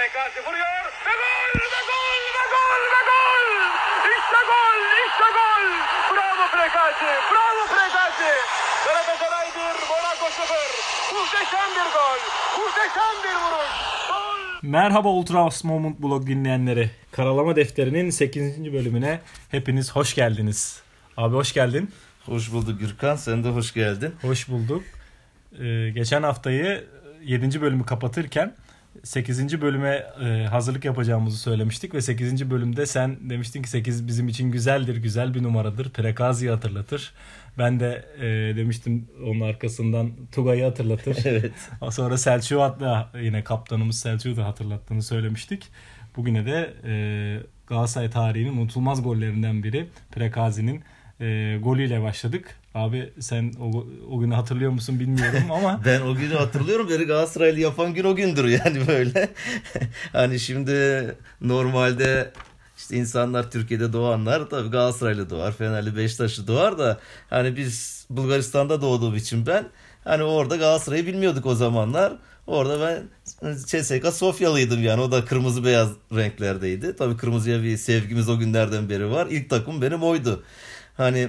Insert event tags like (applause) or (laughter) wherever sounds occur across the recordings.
Prekazi vuruyor ve gol ve gol ve gol ve gol. İşte gol işte gol. Bravo Prekazi bravo Prekazi. Galatasaray 1 Monaco 0. Muhteşem bir gol. Muhteşem bir vuruş. Gol. Merhaba Ultras Moment Blog dinleyenleri. Karalama Defteri'nin 8. bölümüne hepiniz hoş geldiniz. Abi hoş geldin. Hoş bulduk Gürkan. Sen de hoş geldin. Hoş bulduk. Ee, geçen haftayı 7. bölümü kapatırken 8. bölüme e, hazırlık yapacağımızı söylemiştik ve 8. bölümde sen demiştin ki 8 bizim için güzeldir, güzel bir numaradır. Prekazi'yi hatırlatır. Ben de e, demiştim onun arkasından Tugay'ı hatırlatır. (laughs) Evet. Sonra Selçuk'u hatta yine kaptanımız Selçuk'u da hatırlattığını söylemiştik. Bugüne de e, Galatasaray tarihinin unutulmaz gollerinden biri Prekazi'nin e, golüyle başladık. Abi sen o, o günü hatırlıyor musun bilmiyorum ama (laughs) Ben o günü hatırlıyorum. Beni Galatasaraylı yapan gün o gündür yani böyle. (laughs) hani şimdi normalde işte insanlar Türkiye'de doğanlar tabii Galatasaraylı doğar, Fenerli, Beşiktaşlı doğar da hani biz Bulgaristan'da doğduğum için ben hani orada Galatasaray'ı bilmiyorduk o zamanlar. Orada ben CSKA Sofyalıydım yani o da kırmızı beyaz renklerdeydi. Tabii kırmızıya bir sevgimiz o günlerden beri var. İlk takım benim oydu. Hani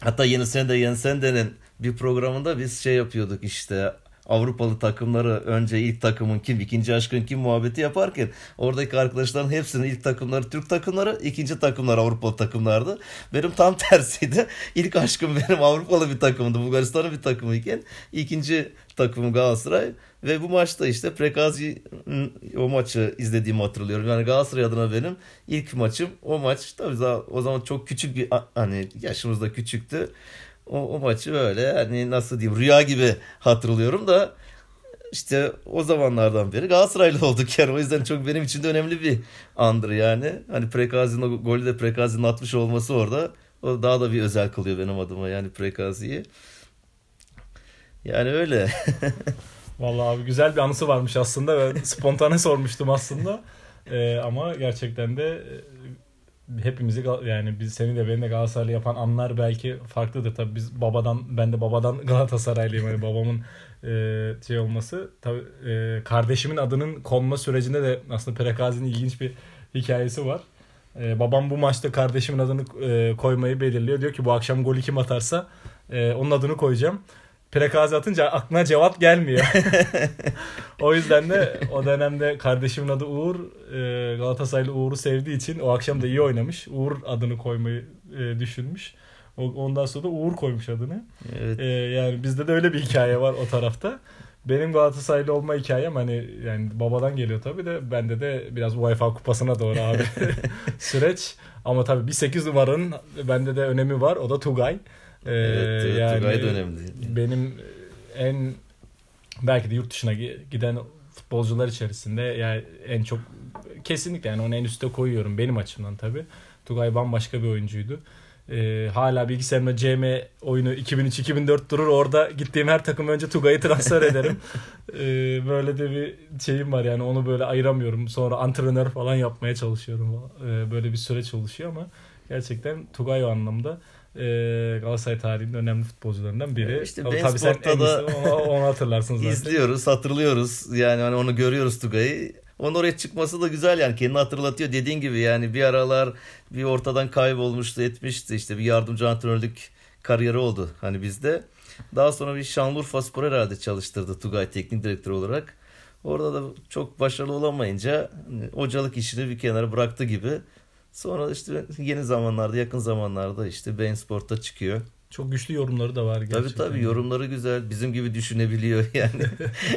hatta Yeni Sende Yeni Sende'nin bir programında biz şey yapıyorduk işte Avrupalı takımları önce ilk takımın kim, ikinci aşkın kim muhabbeti yaparken oradaki arkadaşların hepsinin ilk takımları Türk takımları, ikinci takımlar Avrupalı takımlardı. Benim tam (laughs) tersiydi. İlk aşkım benim Avrupalı bir takımdı. Bulgaristan'ın bir takımıyken ikinci takımım Galatasaray ve bu maçta işte Prekazi o maçı izlediğimi hatırlıyorum. Yani Galatasaray adına benim ilk maçım o maç tabii daha o zaman çok küçük bir hani yaşımızda küçüktü o, o maçı böyle hani nasıl diyeyim rüya gibi hatırlıyorum da işte o zamanlardan beri Galatasaraylı (laughs) olduk yani o yüzden çok benim için de önemli bir andır yani. Hani Prekazi'nin golü de Prekazi'nin atmış olması orada o daha da bir özel kılıyor benim adıma yani Prekazi'yi. Yani öyle. (laughs) Vallahi abi güzel bir anısı varmış aslında. Ben spontane (laughs) sormuştum aslında. Ee, ama gerçekten de e, hepimizi yani biz seni de beni de Galatasaraylı yapan anlar belki farklıdır tabii biz babadan ben de babadan (laughs) Galatasaraylıyım hani babamın e, şey olması tabii e, kardeşimin adının konma sürecinde de aslında Prekazi'nin ilginç bir hikayesi var. E, babam bu maçta kardeşimin adını e, koymayı belirliyor. Diyor ki bu akşam golü kim atarsa e, onun adını koyacağım. Prekazi atınca aklına cevap gelmiyor. (laughs) o yüzden de o dönemde kardeşimin adı Uğur. E, Galatasaraylı Uğur'u sevdiği için o akşam da iyi oynamış. Uğur adını koymayı e, düşünmüş. Ondan sonra da Uğur koymuş adını. Evet. E, yani bizde de öyle bir hikaye var o tarafta. Benim Galatasaraylı olma hikayem hani yani babadan geliyor tabii de bende de biraz UEFA kupasına doğru abi (laughs) (laughs) süreç. Ama tabii bir 8 numaranın bende de önemi var. O da Tugay. Ee, evet, yani Tugay da önemli. Benim en belki de yurt dışına giden futbolcular içerisinde yani en çok kesinlikle yani onu en üste koyuyorum benim açımdan tabii. Tugay bambaşka bir oyuncuydu. Ee, hala bilgisayarımda CM oyunu 2003-2004 durur. Orada gittiğim her takım önce Tugay'ı transfer ederim. (laughs) ee, böyle de bir şeyim var yani onu böyle ayıramıyorum. Sonra antrenör falan yapmaya çalışıyorum. Ee, böyle bir süreç oluşuyor ama gerçekten Tugay o anlamda e, Galatasaray tarihinin önemli futbolcularından biri. İşte Tabii sen en da onu, onu hatırlarsın zaten. İzliyoruz, hatırlıyoruz. Yani hani onu görüyoruz Tugay'ı. Onun oraya çıkması da güzel yani kendini hatırlatıyor dediğin gibi yani bir aralar bir ortadan kaybolmuştu etmişti işte bir yardımcı antrenörlük kariyeri oldu hani bizde. Daha sonra bir Şanlıurfa Spor herhalde çalıştırdı Tugay teknik direktör olarak. Orada da çok başarılı olamayınca hani hocalık işini bir kenara bıraktı gibi. Sonra işte yeni zamanlarda yakın zamanlarda işte Bein Sport'ta çıkıyor. Çok güçlü yorumları da var gerçekten. Tabii tabii yorumları güzel. Bizim gibi düşünebiliyor (laughs) yani.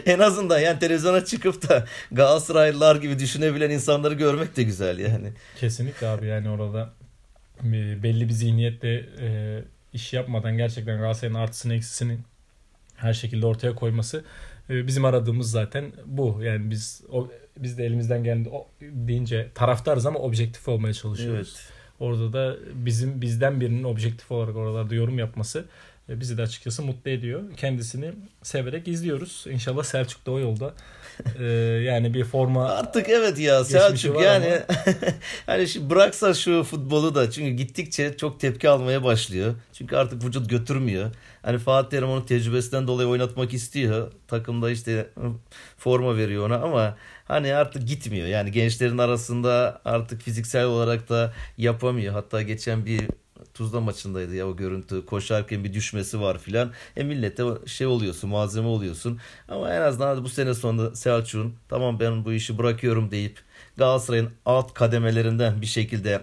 en azından yani televizyona çıkıp da Galatasaraylılar gibi düşünebilen insanları görmek de güzel yani. Kesinlikle abi yani orada belli bir zihniyetle e, iş yapmadan gerçekten Galatasaray'ın artısını eksisini her şekilde ortaya koyması e, bizim aradığımız zaten bu. Yani biz o, biz de elimizden geldiğinde o, deyince taraftarız ama objektif olmaya çalışıyoruz. Evet. Orada da bizim bizden birinin objektif olarak oralarda yorum yapması e, bizi de açıkçası mutlu ediyor. Kendisini severek izliyoruz. İnşallah Selçuk da o yolda Ee, (laughs) yani bir forma Artık evet ya Selçuk yani (laughs) hani şimdi bıraksa şu futbolu da çünkü gittikçe çok tepki almaya başlıyor. Çünkü artık vücut götürmüyor. Hani Fatih Terim onun tecrübesinden dolayı oynatmak istiyor. Takımda işte forma veriyor ona ama hani artık gitmiyor. Yani gençlerin arasında artık fiziksel olarak da yapamıyor. Hatta geçen bir Tuzla maçındaydı ya o görüntü. Koşarken bir düşmesi var filan. E millete şey oluyorsun, malzeme oluyorsun. Ama en azından bu sene sonunda Selçuk'un tamam ben bu işi bırakıyorum deyip Galatasaray'ın alt kademelerinden bir şekilde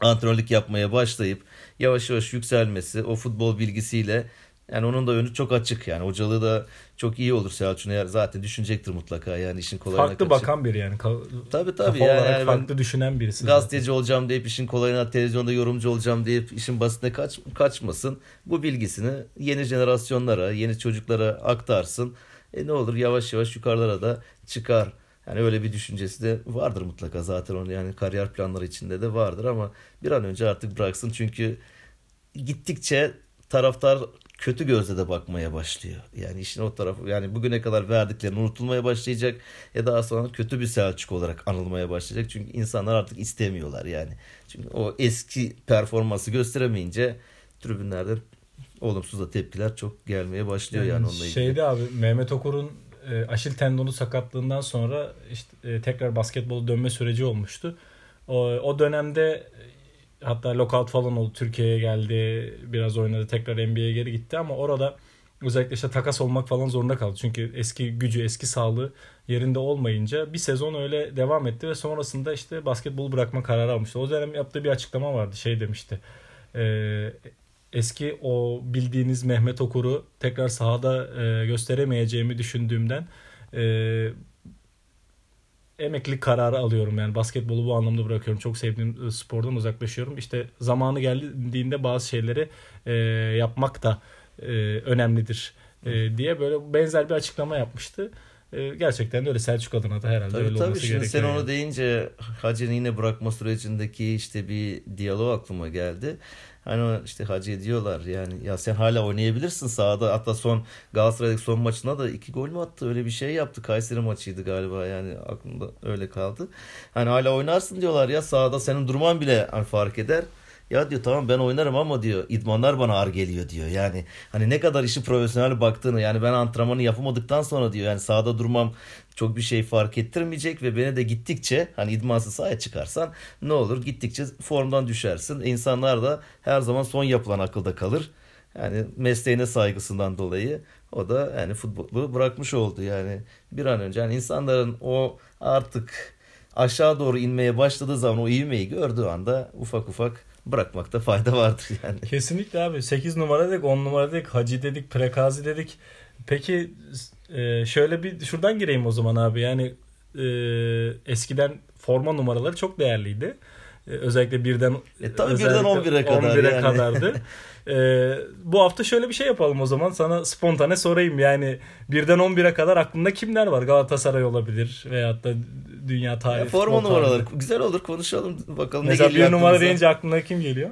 antrenörlük yapmaya başlayıp yavaş yavaş yükselmesi o futbol bilgisiyle yani onun da önü çok açık yani hocalığı da çok iyi olur Selçuk'un eğer zaten düşünecektir mutlaka yani işin kolayına farklı kaçıp. bakan biri yani. Ka- Tabii tabii kafa yani, yani farklı düşünen birisi. gazeteci olacağım deyip işin kolayına televizyonda yorumcu olacağım deyip işin basitine kaç, kaçmasın. Bu bilgisini yeni jenerasyonlara, yeni çocuklara aktarsın. E ne olur yavaş yavaş yukarılara da çıkar. Yani öyle bir düşüncesi de vardır mutlaka zaten onun yani kariyer planları içinde de vardır ama bir an önce artık bıraksın çünkü gittikçe taraftar kötü gözle de bakmaya başlıyor. Yani işin o tarafı yani bugüne kadar verdiklerini unutulmaya başlayacak ya daha sonra kötü bir Selçuk olarak anılmaya başlayacak. Çünkü insanlar artık istemiyorlar yani. Çünkü o eski performansı gösteremeyince tribünlerde olumsuz da tepkiler çok gelmeye başlıyor yani, onunla ilgili. Şeyde abi Mehmet Okur'un e, aşil tendonu sakatlığından sonra işte e, tekrar basketbolu dönme süreci olmuştu. O, o dönemde hatta lockout falan oldu. Türkiye'ye geldi. Biraz oynadı. Tekrar NBA'ye geri gitti ama orada özellikle işte takas olmak falan zorunda kaldı. Çünkü eski gücü, eski sağlığı yerinde olmayınca bir sezon öyle devam etti ve sonrasında işte basketbolu bırakma kararı almıştı. O dönem yaptığı bir açıklama vardı. Şey demişti. E, eski o bildiğiniz Mehmet Okur'u tekrar sahada e, gösteremeyeceğimi düşündüğümden e, emeklilik kararı alıyorum yani basketbolu bu anlamda bırakıyorum. Çok sevdiğim e, spordan uzaklaşıyorum. İşte zamanı geldiğinde bazı şeyleri e, yapmak da e, önemlidir e, diye böyle benzer bir açıklama yapmıştı. E, gerçekten de öyle Selçuk adına da herhalde Tabii öyle tabii olması şimdi gerekiyor. sen onu deyince Hacı'nın yine bırakma sürecindeki işte bir diyalog aklıma geldi. Hani işte Hacı'ya diyorlar yani ya sen hala oynayabilirsin sahada. Hatta son Galatasaray'daki son maçında da iki gol mü attı öyle bir şey yaptı. Kayseri maçıydı galiba yani aklımda öyle kaldı. Hani hala oynarsın diyorlar ya sahada senin durman bile hani fark eder. Ya diyor tamam ben oynarım ama diyor idmanlar bana ağır geliyor diyor. Yani hani ne kadar işi profesyonel baktığını yani ben antrenmanı yapamadıktan sonra diyor yani sahada durmam çok bir şey fark ettirmeyecek ve beni de gittikçe hani idmansız sahaya çıkarsan ne olur gittikçe formdan düşersin. İnsanlar da her zaman son yapılan akılda kalır. Yani mesleğine saygısından dolayı o da yani futbolu bırakmış oldu yani bir an önce yani insanların o artık aşağı doğru inmeye başladığı zaman o ivmeyi gördüğü anda ufak ufak bırakmakta fayda vardır (laughs) yani. Kesinlikle abi. 8 numara dedik, 10 numara dedik, Hacı dedik, Prekazi dedik. Peki e, şöyle bir şuradan gireyim o zaman abi. Yani e, eskiden forma numaraları çok değerliydi. E, özellikle birden E, tabii birden 11'e kadar 11'e yani. kadardı. (laughs) E, bu hafta şöyle bir şey yapalım o zaman. Sana spontane sorayım. Yani birden 11'e kadar aklında kimler var? Galatasaray olabilir veyahut da dünya tarihi. Ya, forma numaraları güzel olur konuşalım bakalım Mesela ne geliyor bir numara aklınıza. deyince aklına kim geliyor?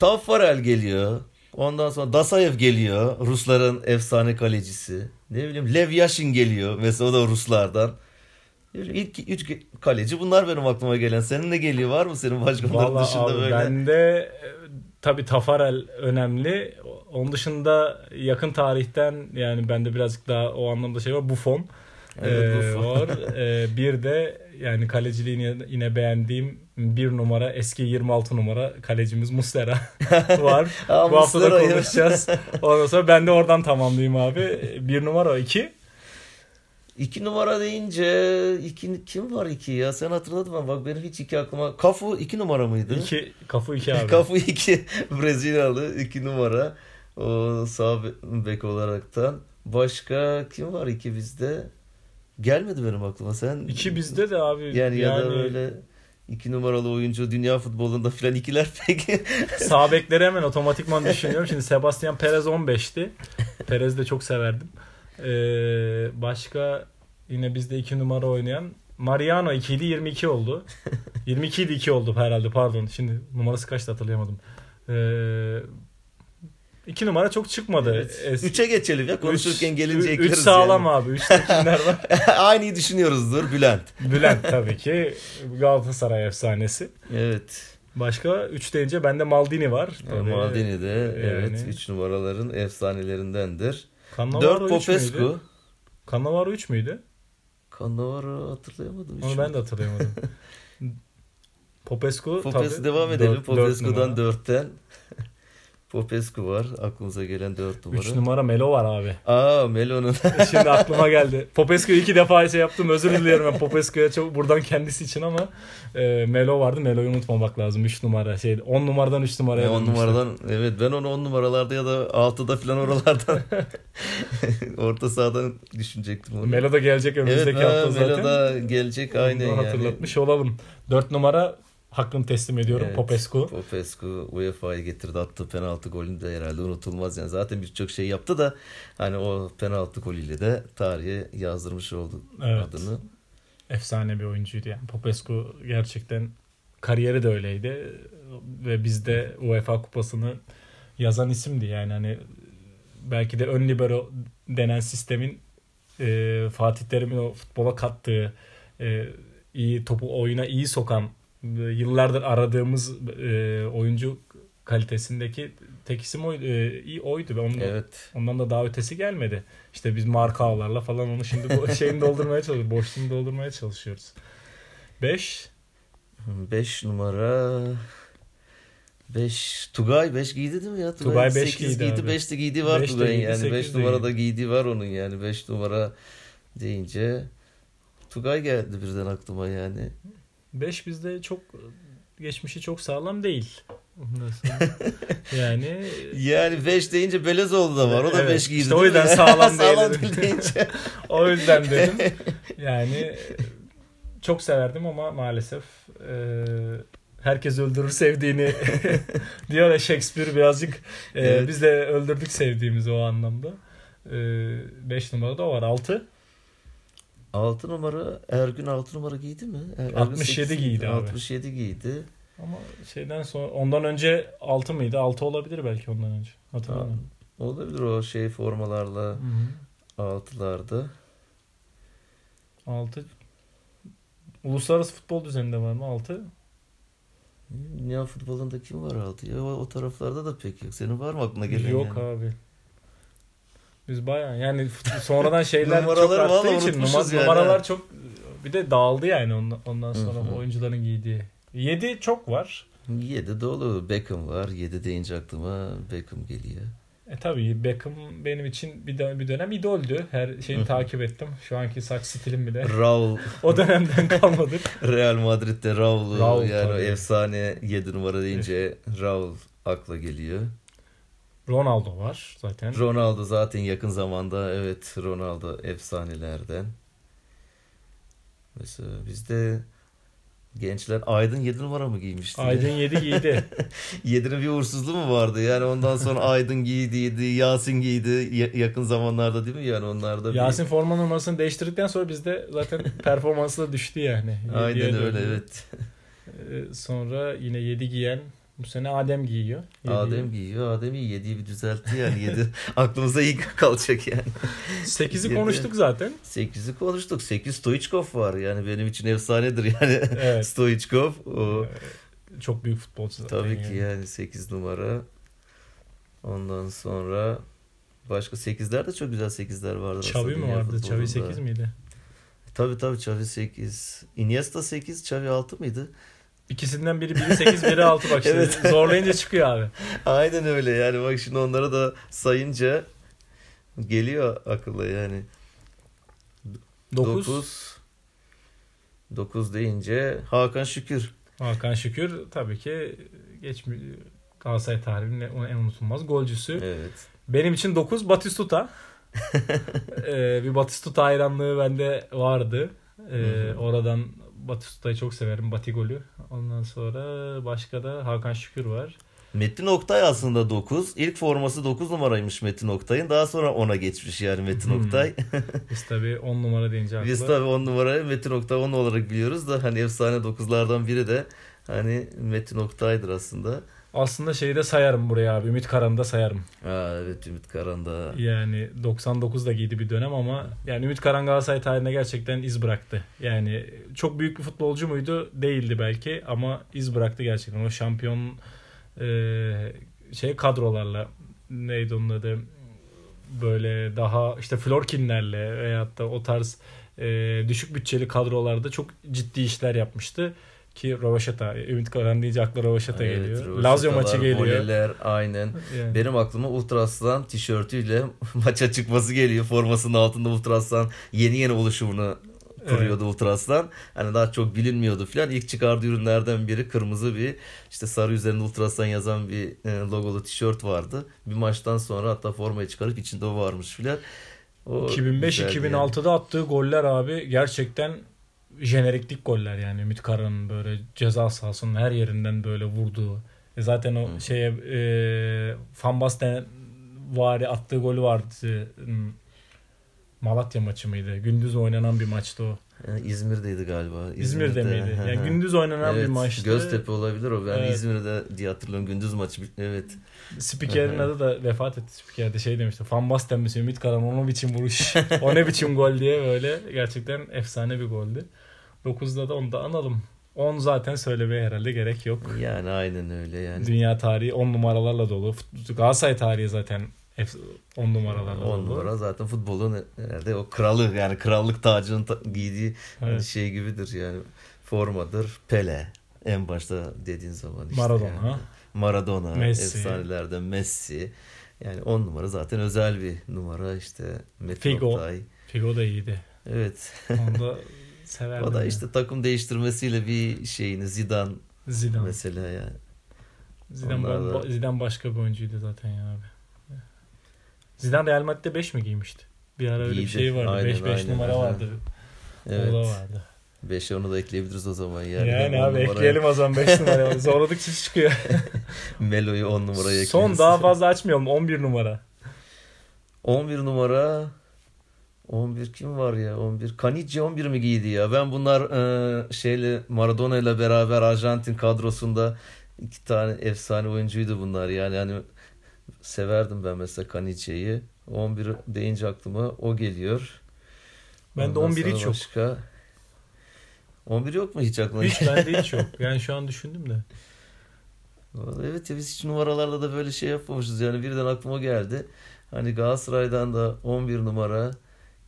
Taffarel geliyor. Ondan sonra Dasayev geliyor. Rusların efsane kalecisi. Ne bileyim Lev Yashin geliyor. Mesela o da Ruslardan. İlk üç kaleci bunlar benim aklıma gelen. Senin ne geliyor? Var mı senin başka bunların Vallahi dışında abi böyle? bende e, tabii Tafarel önemli. Onun dışında yakın tarihten yani bende birazcık daha o anlamda şey var. Buffon. Evet, Ee, var. (laughs) Ee, bir de yani kaleciliğini yine, beğendiğim bir numara eski 26 numara kalecimiz Muslera (laughs) var. Aa, Bu hafta da konuşacağız. Ondan sonra ben de oradan tamamlayayım abi. Bir numara o, iki. İki numara deyince iki, kim var iki ya? Sen hatırladın mı? Bak benim hiç iki aklıma. Kafu iki numara mıydı? İki, kafu iki abi. (laughs) Kafu iki (laughs) Brezilyalı iki numara. O sağ bek olaraktan. Başka kim var iki bizde? Gelmedi benim aklıma. Sen İki bizde de abi. yani, ya da böyle iki numaralı oyuncu dünya futbolunda filan ikiler peki. (laughs) Sağ bekleri hemen otomatikman düşünüyorum. Şimdi Sebastian Perez 15'ti. Perez'i de çok severdim. Ee, başka yine bizde 2 numara oynayan Mariano 2 (laughs) idi 22 oldu. 22 idi 2 oldu herhalde pardon. Şimdi numarası kaçtı hatırlayamadım. Ee, 2 numara çok çıkmadı. Evet. Es- Üçe geçelim ya konuşurken Üç- gelince ekleriz Üç sağlam yani. abi. Üçte kimler var? (laughs) Aynıyı düşünüyoruzdur Bülent. Bülent tabii ki Galatasaray efsanesi. Evet. Başka 3 deyince bende Maldini var. Tabii. Maldini de evet yani. 3 numaraların efsanelerindendir. Cannavaro 4 üç müydü? Popescu. Cannavaro 3 müydü? Cannavaro hatırlayamadım. Onu ben de hatırlayamadım. (laughs) Popescu Popescu tabii. devam edelim. Popescu'dan numara. 4'ten. Popescu var. Aklımıza gelen 4 numara. 3 numara Melo var abi. Aa Melo'nun. Şimdi aklıma geldi. Popescu'yu iki defa şey yaptım. Özür diliyorum ben Popescu'ya çok buradan kendisi için ama e, Melo vardı. Melo'yu unutmamak lazım. 3 numara şey 10 numaradan 3 numaraya 10 dönmüştü. numaradan evet ben onu 10 numaralarda ya da 6'da falan oralardan (laughs) orta sahadan düşünecektim onu. Melo da gelecek evet önümüzdeki ha, hafta zaten. Melo da gelecek da yani. hatırlatmış olalım. 4 numara hakkını teslim ediyorum Evet. Popescu. Popescu UEFA'yı getirdi attığı penaltı golünü de herhalde unutulmaz yani zaten birçok şey yaptı da hani o penaltı golüyle de tarihe yazdırmış oldu Evet. adını. Efsane bir oyuncuydu yani. Popescu gerçekten kariyeri de öyleydi ve bizde UEFA kupasını yazan isimdi yani hani belki de ön libero denen sistemin e, Fatih Terim'in o futbola kattığı e, iyi topu oyuna iyi sokan yıllardır aradığımız e, oyuncu kalitesindeki tek isim oydu, e, oydu ve onun da- Evet. Ondan da daha ötesi gelmedi. İşte biz marka ağlarla falan onu şimdi bu (laughs) şeyini doldurmaya çalışıyoruz. Boşluğunu doldurmaya çalışıyoruz. 5. 5 numara 5 Tugay 5 giydi değil mi ya? Tugay beş sekiz giydi giydi. abi. 5 de giydi var Beş Tugay'ın yani. sekiz 5 de numarada giydi var onun yani. 5 numara deyince Tugay geldi birden aklıma yani. 5 bizde çok geçmişi çok sağlam değil. (laughs) Yani Yani 5 deyince Belezoğlu da var. O da 5 Evet, giydi. işte o yüzden sağlam (laughs) sağlam dedim. değil deyince. (laughs) o yüzden dedim. Yani çok severdim ama maalesef e, herkes öldürür sevdiğini diyor ya Shakespeare birazcık e, Evet. biz de öldürdük sevdiğimizi o anlamda. 5 numara da var. 6 6 numara Ergün 6 numara giydi mi? Er- Ergün 67 sekiz giydi abi. 67 giydi. ama şeyden sonra ondan önce 6 mıydı? 6 olabilir belki ondan önce. Hatırlamıyorum. Olabilir o şey formalarla Hı hı. altılarda. 6 Uluslararası futbol düzeninde var mı 6? Dünya futbolunda kim var altı? Ya o, o taraflarda da pek yok. Senin var mı aklına gelen? Yok yani? abi. Biz baya yani sonradan şeyler çok Numaraları arttığı için unutmuşuz numara- yani, numaralar çok bir de dağıldı yani ondan, ondan sonra Hı hı. oyuncuların giydiği. 7 çok var. 7 dolu. Beckham var. 7 deyince aklıma Beckham geliyor. E tabii Beckham benim için bir, dön- bir dönem idoldü. Her şeyini takip ettim. Şu anki saç stilim bile. Raul. (laughs) o dönemden kalmadık. Real Madrid'de Raul'u Raul yani o tabii. efsane 7 numara deyince Raul akla geliyor. Ronaldo var zaten. Ronaldo zaten yakın zamanda evet Ronaldo efsanelerden. Mesela bizde gençler Aydın 7 numara mı giymişti? Aydın 7 giydi. (laughs) 7'nin bir uğursuzluğu mu vardı? Yani ondan sonra Aydın giydiydi, Yasin giydi ya- yakın zamanlarda değil mi? Yani onlarda bir- Yasin forma numarasını değiştirdikten sonra bizde zaten (laughs) performansı da düştü yani. Aynen öyle evet. Ee, sonra yine 7 giyen bu sene Adem giyiyor. Yediyi. Adem giyiyor. Adem iyi. 7'yi bir düzeltti yani. 7 (laughs) aklımıza iyi (laughs) kalacak yani. 8'i Yedi. konuştuk zaten. 8'i konuştuk. 8 Stoichkov var. Yani benim için efsanedir yani. Evet. (laughs) Stoichkov. O, Çok büyük futbolcu zaten. tabii ki yani. 8 numara. Ondan sonra başka 8'ler de çok güzel 8'ler vardı. Xavi mi vardı? Futbolunda. 8 miydi? Tabii tabii Xavi 8. Iniesta 8, Xavi 6 mıydı? İkisinden biri biri 8 biri 6 bak şimdi (laughs) Evet. zorlayınca çıkıyor abi. Aynen öyle yani bak şimdi onları da sayınca geliyor akılla yani. 9. 9 9 deyince Hakan Şükür. Hakan Şükür tabii ki geçmiş Galatasaray tarihinin en en unutulmaz golcüsü. Evet. Benim için 9 Batistuta. (laughs) ee, bir Batistuta hayranlığı bende vardı. Ee, Hı hı. oradan Batistuta'yı çok severim. Batigol'ü. Ondan sonra başka da Hakan Şükür var. Metin Oktay aslında 9. İlk forması 9 numaraymış Metin Oktay'ın. Daha sonra 10'a geçmiş yani Metin Hmm. Oktay. (laughs) Biz tabii 10 numara deyince akla. Biz tabii 10 numarayı Metin Oktay 10 olarak biliyoruz da hani efsane 9'lardan biri de hani Metin Oktay'dır aslında. Aslında şeyi de sayarım buraya abi. Ümit Karan'ı da sayarım. Aa, evet Ümit Karan da. Yani 99'da giydi bir dönem ama yani Ümit Karan Galatasaray tarihinde gerçekten iz bıraktı. Yani çok büyük bir futbolcu muydu? Değildi belki ama iz bıraktı gerçekten. O şampiyon e, şey kadrolarla neydi onun adı? Böyle daha işte Florkinlerle veyahut da o tarz e, düşük bütçeli kadrolarda çok ciddi işler yapmıştı. Ki Rovaşata, Ümit Karan deyince akla Rovaşata Evet, geliyor. Lazio maçı geliyor. voleler, aynen. Yani. Benim aklıma Ultra Aslan tişörtüyle (laughs) maça çıkması geliyor. Formasının altında Ultra Aslan yeni yeni oluşumunu kuruyordu Ultra Aslan. Hani daha çok bilinmiyordu filan. İlk çıkardığı ürünlerden biri kırmızı bir işte sarı üzerinde Ultra Aslan yazan bir e, logolu tişört vardı. Bir maçtan sonra hatta formayı çıkarıp içinde o varmış filan. O güzeldi 2005-2006'da attığı goller abi gerçekten jeneriklik goller yani Ümit Karan'ın böyle ceza sahasının her yerinden böyle vurduğu. E zaten o Hı. şeye e, Van Basten vari attığı golü vardı. Hmm, Malatya maçı mıydı? Gündüz oynanan bir maçtı o. İzmir'deydi galiba. İzmir'de miydi? Hı Yani gündüz oynanan bir Evet, maçtı. Göztepe olabilir o. Ben Evet. İzmir'de diye hatırlıyorum. Gündüz maçı. Evet. Spikerin adı da vefat etti. Spiker de şey demişti. Van Basten misin Ümit Karan o biçim vuruş. (laughs) o ne biçim gol diye böyle gerçekten efsane bir goldü. 9'da da onu da analım. 10 zaten söylemeye herhalde gerek yok. Yani aynen öyle yani. Dünya tarihi 10 numaralarla dolu. Galatasaray tarihi zaten 10 numaralarla 10 dolu. numara zaten futbolun herhalde o kralı yani krallık tacının ta- giydiği Evet. şey gibidir yani formadır. Pele en başta dediğin zaman işte Maradona. yani. Maradona Messi. efsanelerden Messi. Yani 10 numara zaten özel bir numara işte Metin Figo. Oktay. Figo da iyiydi. Evet. Onu da (laughs) severdim. o da ya. işte takım değiştirmesiyle bir şeyini Zidane Zidane. mesela yani. Zidane, Onlar da- ba- Zidane başka bir oyuncuydu zaten ya abi. Zidane Real Madrid'de 5 mi giymişti? Bir ara öyle bir şey vardı. Aynen, 5 5 aynen. numara Aha. vardı. Evet. O da vardı. 5'e onu da ekleyebiliriz o zaman yani. Yani, abi numara- ekleyelim o zaman 5 (laughs) numara. Zorladıkça çıkıyor. (laughs) Melo'yu 10 numaraya ekleriz. Son daha fazla açmayalım. 11 numara. 11 numara 11 kim var ya 11 Canici 11 mi giydi ya ben bunlar e, şeyle Maradona ile beraber Arjantin kadrosunda iki tane efsane oyuncuydu bunlar yani hani severdim ben mesela Canici'yi 11 deyince aklıma o geliyor. Ben de Ondan 11 hiç sonra yok. başka 11 yok mu hiç aklına? Hiç bende hiç yok. (laughs) Yani şu an düşündüm de. Evet ya biz hiç numaralarla da böyle şey yapmamışız yani birden aklıma geldi. Hani Galatasaray'dan da 11 numara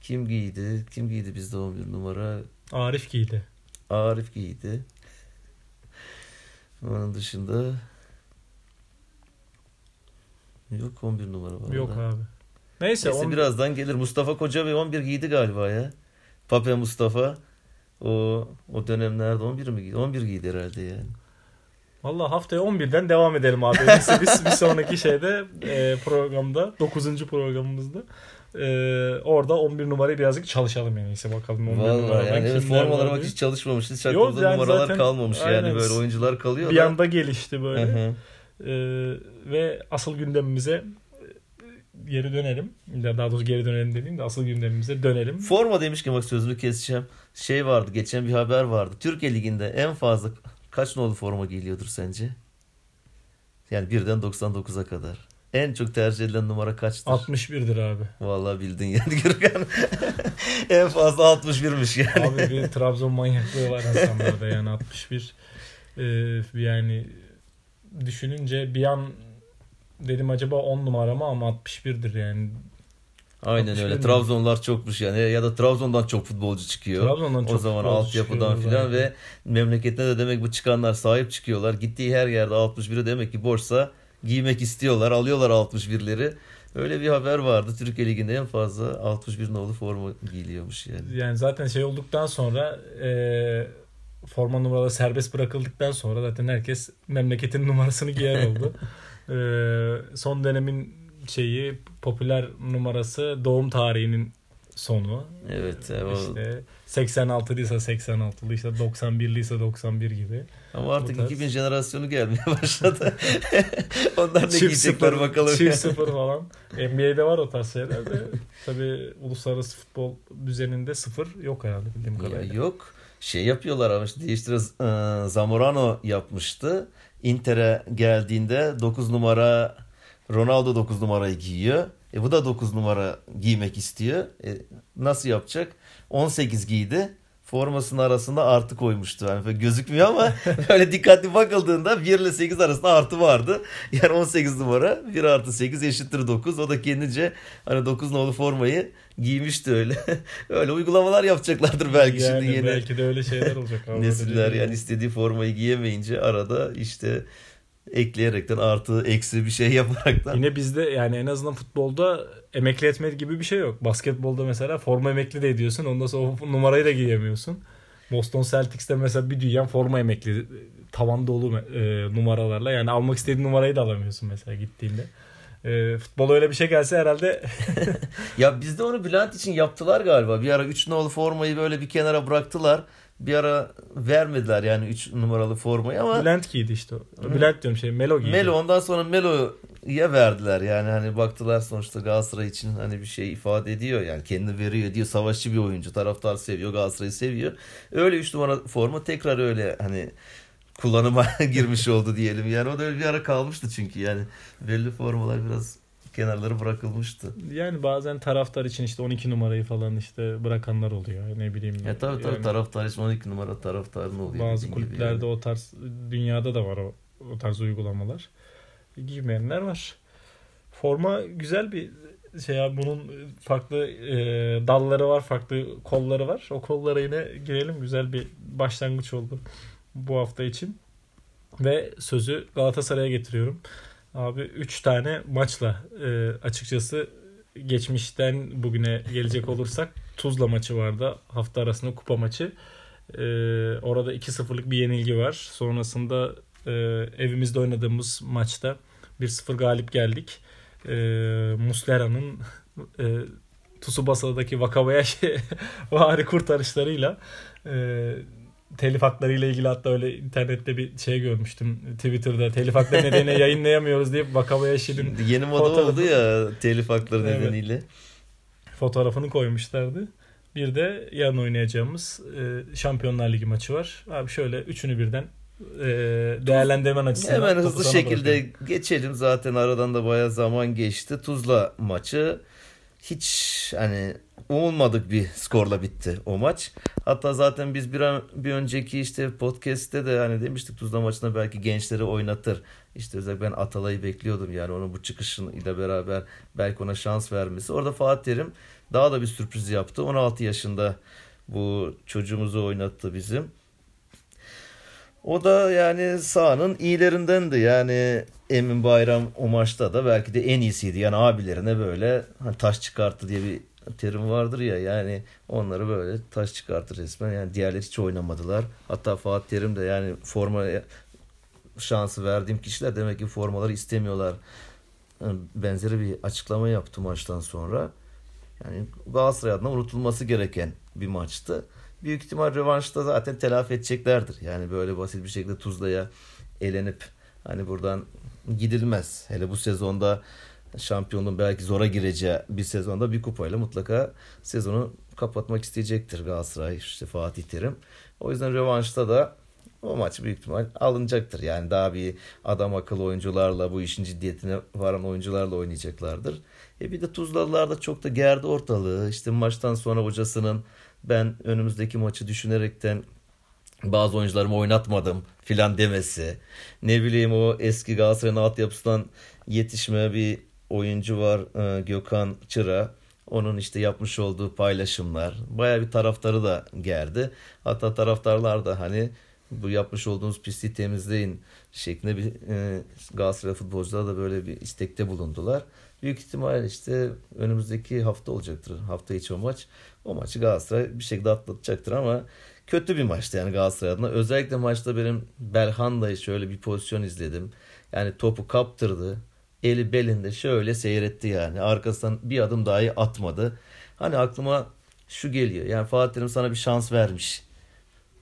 kim giydi? Kim giydi bizde 11 numara? Arif giydi. Arif giydi. Onun dışında yok 11 numara var. Yok abi. Neyse, Neyse 11 birazdan gelir. Mustafa Koca ve 11 giydi galiba ya. Pape Mustafa. O o dönemlerde 11 mi giydi? 11 giydi herhalde yani. Valla haftaya 11'den devam edelim abi. Neyse biz bir sonraki şeyde e, programda 9. programımızda e, orada 11 numarayı birazcık çalışalım yani. Neyse bakalım 11 Vallahi numaradan yani evet, formalara bak hiç çalışmamış. Hiç aklımızda yani numaralar zaten- kalmamış yani aynen. böyle oyuncular kalıyor bir da. anda gelişti böyle. Hı hı. E, ve asıl gündemimize e, geri dönelim. Daha doğrusu geri dönelim dediğim de asıl gündemimize dönelim. Forma demişken bak sözünü keseceğim. Şey vardı geçen bir haber vardı. Türkiye Ligi'nde en fazla kaç nolu forma giyiliyordur sence? Yani birden 99'a kadar. En çok tercih edilen numara kaçtır? 61'dir abi. Vallahi bildin yani Gürkan. (laughs) en fazla 61'miş yani. Abi bir Trabzon manyaklığı var insanlarda yani 61. Ee, yani düşününce bir an dedim acaba 10 numara mı ama 61'dir yani. Aynen 61 öyle. mi? Trabzonlar çokmuş yani. Ya da Trabzon'dan çok futbolcu çıkıyor. Trabzon'dan çok o zaman altyapıdan filan ve memleketine de demek bu çıkanlar sahip çıkıyorlar. Gittiği her yerde 61'i demek ki boşsa giymek istiyorlar. Alıyorlar 61'leri. Öyle bir haber vardı. Türkiye Ligi'nde en fazla 61 nolu forma giyiliyormuş yani. Yani zaten şey olduktan sonra e, forma numaraları serbest bırakıldıktan sonra zaten herkes memleketin numarasını giyer oldu. (laughs) E, son dönemin şeyi popüler numarası doğum tarihinin sonu. Evet. e, o- İşte 86'lıysa 86'lıysa 91'liyse 91 gibi. Ama artık tarz. 2000 jenerasyonu gelmeye (laughs) başladı. Onlar ne Çift giyecekler sıfır, bakalım. Çift sıfır falan. NBA'de var o tarz şeyler de. Tabii uluslararası futbol düzeninde sıfır yok herhalde bildiğim Ya kadarıyla. yok. şey yapıyorlar ama işte değiştire Zamorano yapmıştı. Inter'e geldiğinde 9 numara Ronaldo 9 numarayı giyiyor. E bu da 9 numara giymek istiyor. E, nasıl yapacak? 18 giydi. Formasının arasında artı koymuştu. Yani gözükmüyor ama (laughs) böyle dikkatli bakıldığında 1 ile 8 arasında artı vardı. Yani 18 numara 1 artı 8 eşittir 9. O da kendince hani 9 nolu formayı giymişti öyle. (laughs) öyle uygulamalar yapacaklardır belki yani şimdi yeni. Belki de öyle şeyler olacak. (laughs) Nesiller yani istediği formayı giyemeyince arada işte ekleyerekten artı eksi bir şey (laughs) yaparaktan. Yine bizde yani en azından futbolda emekli etme gibi bir şey yok. Basketbolda mesela forma emekli de ediyorsun. Ondan sonra o numarayı da giyemiyorsun. Boston Celtics'te mesela bir dünya forma emekli tavan dolu e, numaralarla. Yani almak istediğin numarayı da alamıyorsun mesela gittiğinde. E, futbol öyle bir şey gelse herhalde. (laughs) (laughs) ya bizde onu Bülent için yaptılar galiba. Bir ara 3 nolu formayı böyle bir kenara bıraktılar bir ara vermediler yani 3 numaralı formayı ama Bülent giydi işte o. Bülent diyorum şey Melo giydi. Melo ondan sonra Melo'ya verdiler yani hani baktılar sonuçta Galatasaray için hani bir şey ifade ediyor yani kendini veriyor diyor savaşçı bir oyuncu taraftar seviyor Galatasaray'ı seviyor. Öyle 3 numara forma tekrar öyle hani kullanıma (laughs) girmiş oldu diyelim. Yani o da öyle bir ara kalmıştı çünkü yani belli formalar biraz kenarları bırakılmıştı. Yani bazen taraftar için işte 12 numarayı falan işte bırakanlar oluyor. Ne bileyim. Ya tabii tabii yani, taraftar için 12 numara taraftarın oluyor. Bazı kulüplerde yani. o tarz dünyada da var o, o tarz uygulamalar. Giymeyenler var. Forma güzel bir şey ya bunun farklı e, dalları var, farklı kolları var. O kollara yine girelim. Güzel bir başlangıç oldu bu hafta için. Ve sözü Galatasaray'a getiriyorum. Abi 3 tane maçla e, açıkçası geçmişten bugüne gelecek (laughs) olursak Tuzla maçı vardı. Hafta arasında kupa maçı. E, orada 2-0'lık bir yenilgi var. Sonrasında e, evimizde oynadığımız maçta 1-0 galip geldik. E, Muslera'nın e, Tsubasa'daki Wakabayashi (laughs) vari kurtarışlarıyla e, telif hakları ile ilgili hatta öyle internette bir şey görmüştüm Twitter'da telif hakları nedeniyle (laughs) yayınlayamıyoruz deyip Wakabayashi'nin yeni moda oldu ya telif hakları evet, nedeniyle fotoğrafını koymuşlardı. Bir de yarın oynayacağımız e, Şampiyonlar Ligi maçı var. Abi şöyle üçünü birden e, değerlendirmen açısından. Hemen hızlı şekilde bırakıyorum. geçelim. Zaten aradan da bayağı zaman geçti. Tuzla maçı hiç hani umulmadık bir skorla bitti o maç. Hatta zaten biz bir an, bir önceki işte podcast'te de hani demiştik Tuzla maçında belki gençleri oynatır. İşte özellikle ben Atalay'ı bekliyordum yani onun bu çıkışıyla beraber belki ona şans vermesi. Orada Fatih Terim daha da bir sürpriz yaptı. 16 yaşında bu çocuğumuzu oynattı bizim. O da yani sahanın iyilerindendi. Yani Emin Bayram o maçta da belki de en iyisiydi. Yani abilerine böyle hani taş çıkarttı diye bir terim vardır ya yani onları böyle taş çıkartır resmen. Yani diğerleri hiç oynamadılar. Hatta Fatih Terim de yani forma şansı verdiğim kişiler demek ki formaları istemiyorlar. benzeri bir açıklama yaptı maçtan sonra. Yani Galatasaray adına unutulması gereken bir maçtı. Büyük ihtimal rövanşta zaten telafi edeceklerdir. Yani böyle basit bir şekilde Tuzla'ya elenip hani buradan gidilmez. Hele bu sezonda şampiyonluğun belki zora gireceği bir sezonda bir kupayla mutlaka sezonu kapatmak isteyecektir Galatasaray işte Fatih Terim. O yüzden rövanşta da o maç büyük ihtimal alınacaktır. Yani daha bir adam akıllı oyuncularla bu işin ciddiyetine varan oyuncularla oynayacaklardır. E bir de Tuzlalılar da çok da gerdi ortalığı. İşte maçtan sonra hocasının ben önümüzdeki maçı düşünerekten bazı oyuncularımı oynatmadım filan demesi. Ne bileyim o eski Galatasaray'ın altyapısından yetişme bir oyuncu var e, Gökhan Çıra. Onun işte yapmış olduğu paylaşımlar. Baya bir taraftarı da gerdi. Hatta taraftarlar da hani bu yapmış olduğunuz pisliği temizleyin şeklinde bir e, Galatasaray futbolcular da böyle bir istekte bulundular. Büyük ihtimal işte önümüzdeki hafta olacaktır. Hafta içi o maç. O maçı Galatasaray bir şekilde atlatacaktır ama kötü bir maçtı yani Galatasaray adına. Özellikle maçta benim Belhanda'yı şöyle bir pozisyon izledim. Yani topu kaptırdı. Eli belinde şöyle seyretti yani. Arkasından bir adım dahi atmadı. Hani aklıma şu geliyor. Yani Fatih Terim sana bir şans vermiş.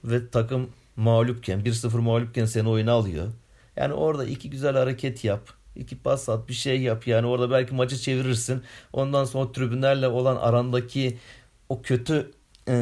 Ve takım mağlupken, 1-0 mağlupken seni oyuna alıyor. Yani orada iki güzel hareket yap. iki pas at bir şey yap. Yani orada belki maçı çevirirsin. Ondan sonra tribünlerle olan arandaki o kötü e,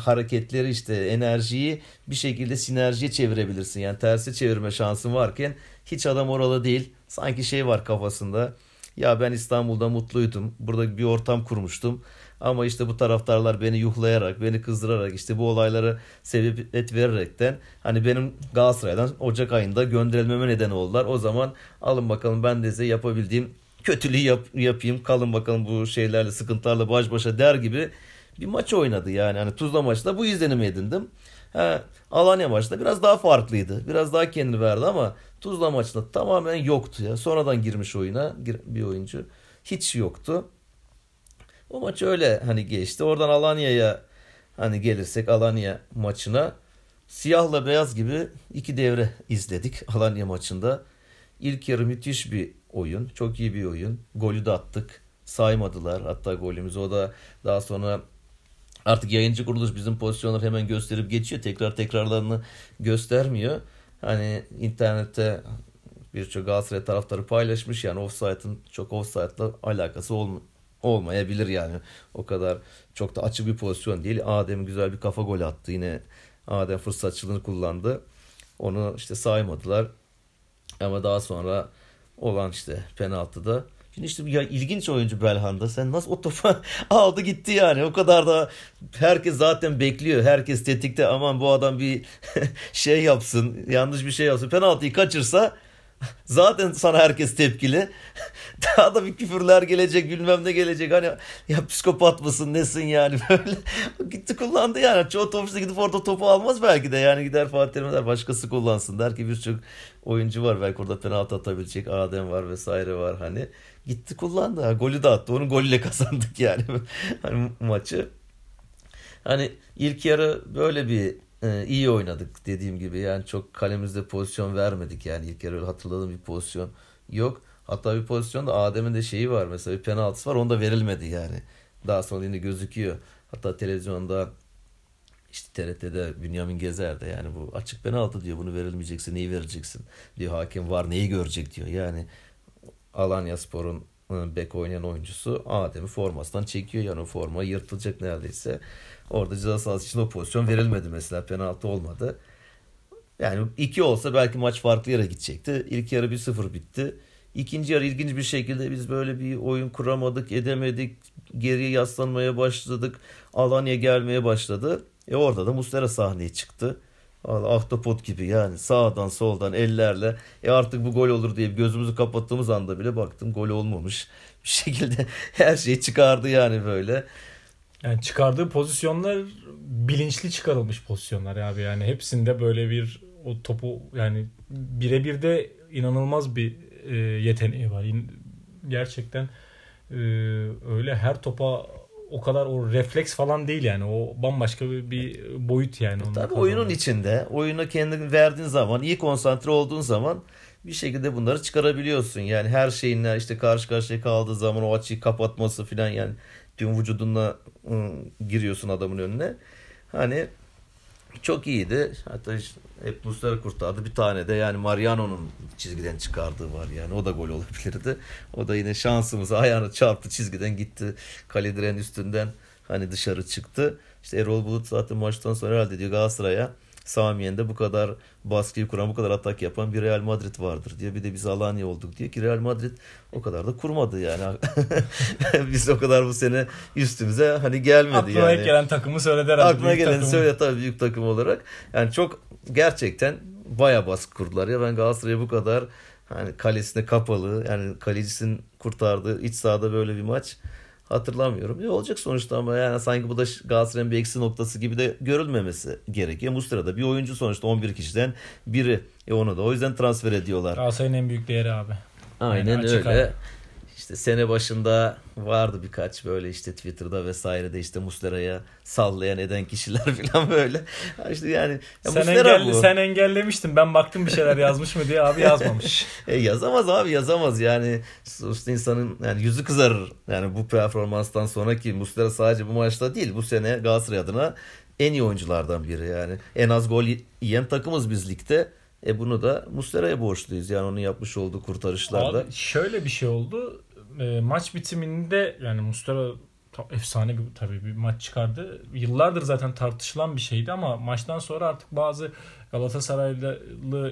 hareketleri işte enerjiyi bir şekilde sinerjiye çevirebilirsin. Yani tersi çevirme şansın varken hiç adam oralı değil. Sanki şey var kafasında. Ya ben İstanbul'da mutluydum. Burada bir ortam kurmuştum. Ama işte bu taraftarlar beni yuhlayarak, beni kızdırarak işte bu olaylara sebebiyet vererekten hani benim Galatasaray'dan Ocak ayında gönderilmeme neden oldular. O zaman alın bakalım ben de size yapabildiğim kötülüğü yap, yapayım. Kalın bakalım bu şeylerle, sıkıntılarla baş başa der gibi bir maç oynadı yani. Hani Tuzla maçta bu izlenimi edindim. Ha, Alanya maçta biraz daha farklıydı. Biraz daha kendini verdi ama Tuzla maçında tamamen yoktu ya. Sonradan girmiş oyuna bir oyuncu. Hiç yoktu. O maç öyle hani geçti. Oradan Alanya'ya hani gelirsek Alanya maçına siyahla beyaz gibi iki devre izledik Alanya maçında. İlk yarı müthiş bir oyun. Çok iyi bir oyun. Golü de attık. Saymadılar hatta golümüzü. O da daha sonra artık yayıncı kuruluş bizim pozisyonları hemen gösterip geçiyor. Tekrar tekrarlarını göstermiyor. Hani internette birçok Galatasaray taraftarı paylaşmış. Yani offside'ın çok offside'la alakası olm olmayabilir yani. O kadar çok da açık bir pozisyon değil. Adem güzel bir kafa gol attı. Yine Adem fırsatçılığını kullandı. Onu işte saymadılar. Ama daha sonra olan işte penaltıda. Şimdi işte ya ilginç oyuncu Belhanda. Sen nasıl o topu (laughs) aldı gitti yani. O kadar da herkes zaten bekliyor. Herkes tetikte aman bu adam bir (laughs) şey yapsın. Yanlış bir şey yapsın. Penaltıyı kaçırsa (laughs) Zaten sana herkes tepkili. Daha da bir küfürler gelecek bilmem ne gelecek. Hani ya psikopat mısın nesin yani böyle. Gitti kullandı yani. Çoğu topçu gidip orada topu almaz belki de. Yani gider Fatih Terim der başkası kullansın der ki birçok oyuncu var. Belki orada penaltı atabilecek. Adem var vesaire var hani. Gitti kullandı. Golü de attı. Onun golüyle (laughs) kazandık yani. hani maçı. Hani ilk yarı böyle bir e, iyi oynadık dediğim gibi. Yani çok kalemizde pozisyon vermedik. Yani ilk yarı hatırladığım bir pozisyon yok. Hatta bir pozisyonda Adem'in de şeyi var mesela bir penaltısı var. Onda verilmedi yani. Daha sonra yine gözüküyor. Hatta televizyonda işte TRT'de Bünyamin Gezer'de yani bu açık penaltı diyor. Bunu verilmeyecekse neyi vereceksin diyor. Hakem var neyi görecek diyor. Yani Alanya Spor'un e, bek oynayan oyuncusu Adem'i formasından çekiyor. Yani forma yırtılacak neredeyse. Orada ceza sahası için o pozisyon verilmedi mesela. Penaltı olmadı. Yani iki olsa belki maç farklı yere gidecekti. İlk yarı 1-0 bitti. İkinci yarı ilginç bir şekilde biz böyle bir oyun kuramadık, edemedik. Geriye yaslanmaya başladık. Alanya gelmeye başladı. E orada da Muslera sahneye çıktı. Ahtapot gibi yani sağdan soldan ellerle e artık bu gol olur diye gözümüzü kapattığımız anda bile baktım gol olmamış. Bir şekilde (laughs) her şeyi çıkardı yani böyle. Yani çıkardığı pozisyonlar bilinçli çıkarılmış pozisyonlar abi. Yani hepsinde böyle bir o topu yani birebir de inanılmaz bir e, yeteneği var. Gerçekten e, öyle her topa o kadar o refleks falan değil yani. O bambaşka bir, bir boyut yani. Tabii kazanmak. oyunun içinde. Oyuna kendini verdiğin zaman, iyi konsantre olduğun zaman bir şekilde bunları çıkarabiliyorsun. Yani her şeyinle işte karşı karşıya kaldığı zaman o açıyı kapatması falan yani tüm vücudunla ıı, giriyorsun adamın önüne. Hani çok iyiydi. Hatta işte hep Muslera kurtardı. Bir tane de yani Mariano'nun çizgiden çıkardığı var yani. O da gol olabilirdi. O da yine şansımız ayağını çarptı çizgiden gitti. Kale üstünden hani dışarı çıktı. İşte Erol Bulut zaten maçtan sonra herhalde diyor Galatasaray'a Samiyen'de bu kadar baskıyı kuran, bu kadar atak yapan bir Real Madrid vardır diyor. Bir de biz Alanya olduk diyor ki Real Madrid o kadar da kurmadı yani. (laughs) biz o kadar bu sene üstümüze hani gelmedi Aklına yani. Aklına gelen takımı söyledi herhalde. Aklına gelen söyle tabii büyük takım olarak. Yani çok gerçekten baya baskı kurdular ya. Ben Galatasaray'a bu kadar hani kalesine kapalı yani kalecisinin kurtardığı iç sahada böyle bir maç hatırlamıyorum. Ne olacak sonuçta ama yani sanki bu da Galatasaray'ın bir eksi noktası gibi de görülmemesi gerekiyor. Da bir oyuncu sonuçta 11 kişiden biri. E onu da o yüzden transfer ediyorlar. Galatasaray'ın en büyük değeri abi. Aynen yani öyle. Abi. İşte sene başında vardı birkaç böyle işte Twitter'da vesairede işte Muslera'ya sallayan eden kişiler (laughs) falan böyle. İşte yani ya sen, engel, bu. sen engellemiştin. Ben baktım bir şeyler yazmış mı diye abi yazmamış. (laughs) e, yazamaz abi yazamaz. Yani sonuçta insanın yani yüzü kızarır. Yani bu performanstan sonraki Muslera sadece bu maçta değil. Bu sene Galatasaray adına en iyi oyunculardan biri yani. En az gol yiyen takımız biz ligde. E bunu da Muslera'ya borçluyuz. Yani onun yapmış olduğu kurtarışlarda. Abi şöyle bir şey oldu e, maç bitiminde yani Mustara efsane bir tabii bir maç çıkardı. Yıllardır zaten tartışılan bir şeydi ama maçtan sonra artık bazı Galatasaraylı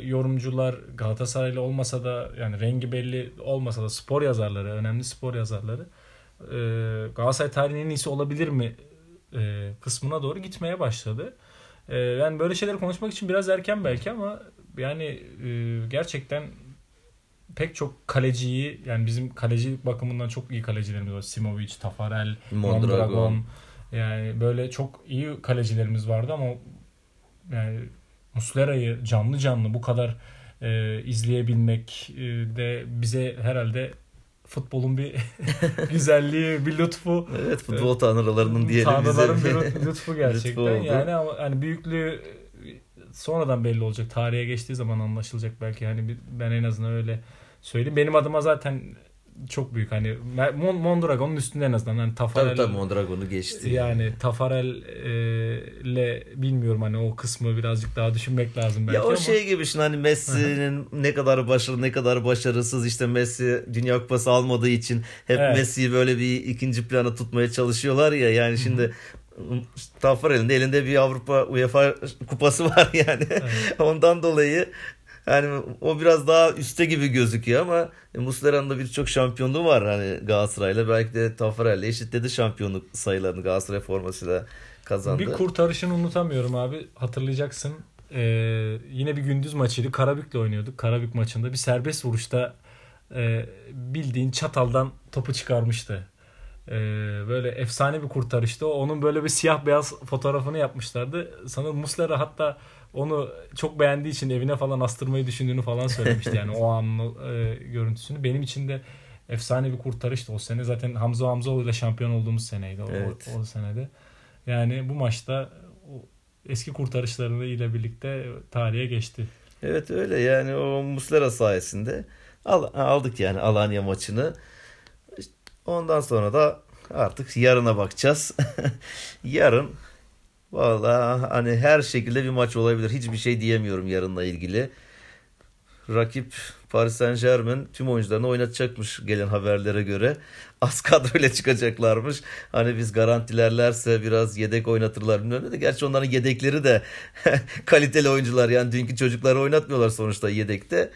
yorumcular Galatasaraylı olmasa da yani rengi belli olmasa da spor yazarları, önemli spor yazarları e, Galatasaray tarihinin en iyisi olabilir mi e, kısmına doğru gitmeye başladı. E, yani böyle şeyler konuşmak için biraz erken belki ama yani e, gerçekten pek çok kaleciyi yani bizim kaleci bakımından çok iyi kalecilerimiz var. Simovic, Tafarel, Mondragon. Mondragon. Yani böyle çok iyi kalecilerimiz vardı ama yani Muslera'yı canlı canlı bu kadar e, izleyebilmek e, de bize herhalde futbolun bir (laughs) güzelliği, bir lütfu. Evet futbol tanrılarının diyelim Tanrıların bize. bir lütfu (laughs) gerçekten. lütfu yani ama hani büyüklüğü sonradan belli olacak. Tarihe geçtiği zaman anlaşılacak belki. Hani ben en azından öyle söyleyeyim. Benim adıma zaten çok büyük hani Mondragon'un üstünde en azından hani Tafarel tabii, tabii Mondragon'u geçti. Yani Tafarel ile bilmiyorum hani o kısmı birazcık daha düşünmek lazım belki Ya o ama. şey gibi şimdi hani Messi'nin ne kadar başarılı ne kadar başarısız işte Messi Dünya Kupası almadığı için hep evet. Messi'yi böyle bir ikinci plana tutmaya çalışıyorlar ya yani şimdi Tafarel'in de elinde bir Avrupa UEFA kupası var yani. Evet. (laughs) Ondan dolayı yani o biraz daha üste gibi gözüküyor ama Muslera'nın da birçok şampiyonluğu var hani Galatasaray'la. Belki de Tafarel'le eşitledi şampiyonluk sayılarını Galatasaray formasıyla kazandı. Bir kurtarışını unutamıyorum abi. Hatırlayacaksın. Ee, yine bir gündüz maçıydı. Karabük'le oynuyorduk. Karabük maçında bir serbest vuruşta e, bildiğin çataldan topu çıkarmıştı. Ee, böyle efsane bir kurtarıştı. Onun böyle bir siyah beyaz fotoğrafını yapmışlardı. Sanırım Muslera hatta onu çok beğendiği için evine falan astırmayı düşündüğünü falan söylemişti yani o (laughs) an e, görüntüsünü. Benim için de efsane bir kurtarıştı o sene. Zaten Hamza Hamzoğlu ile şampiyon olduğumuz seneydi o, evet. o, o senede. Yani bu maçta o eski kurtarışlarını ile birlikte tarihe geçti. Evet öyle yani o Muslera sayesinde aldık yani Alanya maçını. Ondan sonra da artık yarına bakacağız. (laughs) Yarın Valla hani her şekilde bir maç olabilir. Hiçbir şey diyemiyorum yarınla ilgili. Rakip Paris Saint Germain tüm oyuncularını oynatacakmış gelen haberlere göre. (laughs) Az kadroyla çıkacaklarmış. Hani biz garantilerlerse biraz yedek oynatırlar bilmiyorum de. Gerçi onların yedekleri de (laughs) kaliteli oyuncular. Yani dünkü çocukları oynatmıyorlar sonuçta yedekte.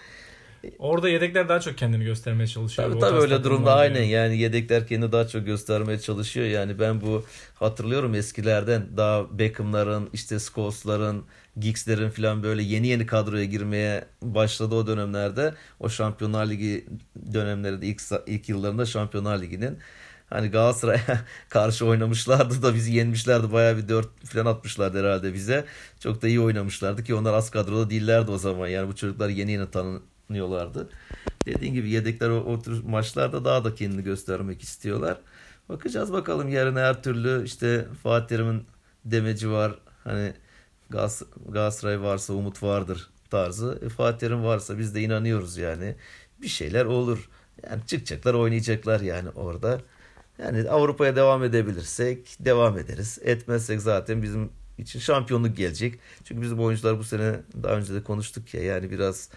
Orada yedekler daha çok kendini göstermeye çalışıyor. Tabii tabii öyle durumda aynen yani. yani yedekler kendini daha çok göstermeye çalışıyor. Yani ben bu hatırlıyorum eskilerden daha Beckham'ların işte Scholes'ların Giggs'lerin falan böyle yeni yeni kadroya girmeye başladı o dönemlerde. O Şampiyonlar Ligi dönemlerinde ilk, ilk yıllarında Şampiyonlar Ligi'nin hani Galatasaray'a (laughs) karşı oynamışlardı da bizi yenmişlerdi. Bayağı bir dört falan atmışlardı herhalde bize. Çok da iyi oynamışlardı ki onlar az kadroda değillerdi o zaman. Yani bu çocuklar yeni yeni tanın, oynuyorlardı. Dediğin gibi yedekler o, o tür maçlarda daha da kendini göstermek istiyorlar. Bakacağız bakalım yarın her türlü işte Fatih Terim'in demeci var. Hani Gas Galatasaray varsa umut vardır tarzı. E, Fatih Terim varsa biz de inanıyoruz yani. Bir şeyler olur. Yani çıkacaklar oynayacaklar yani orada. Yani Avrupa'ya devam edebilirsek devam ederiz. Etmezsek zaten bizim için şampiyonluk gelecek. Çünkü bizim oyuncular bu sene daha önce de konuştuk ya yani biraz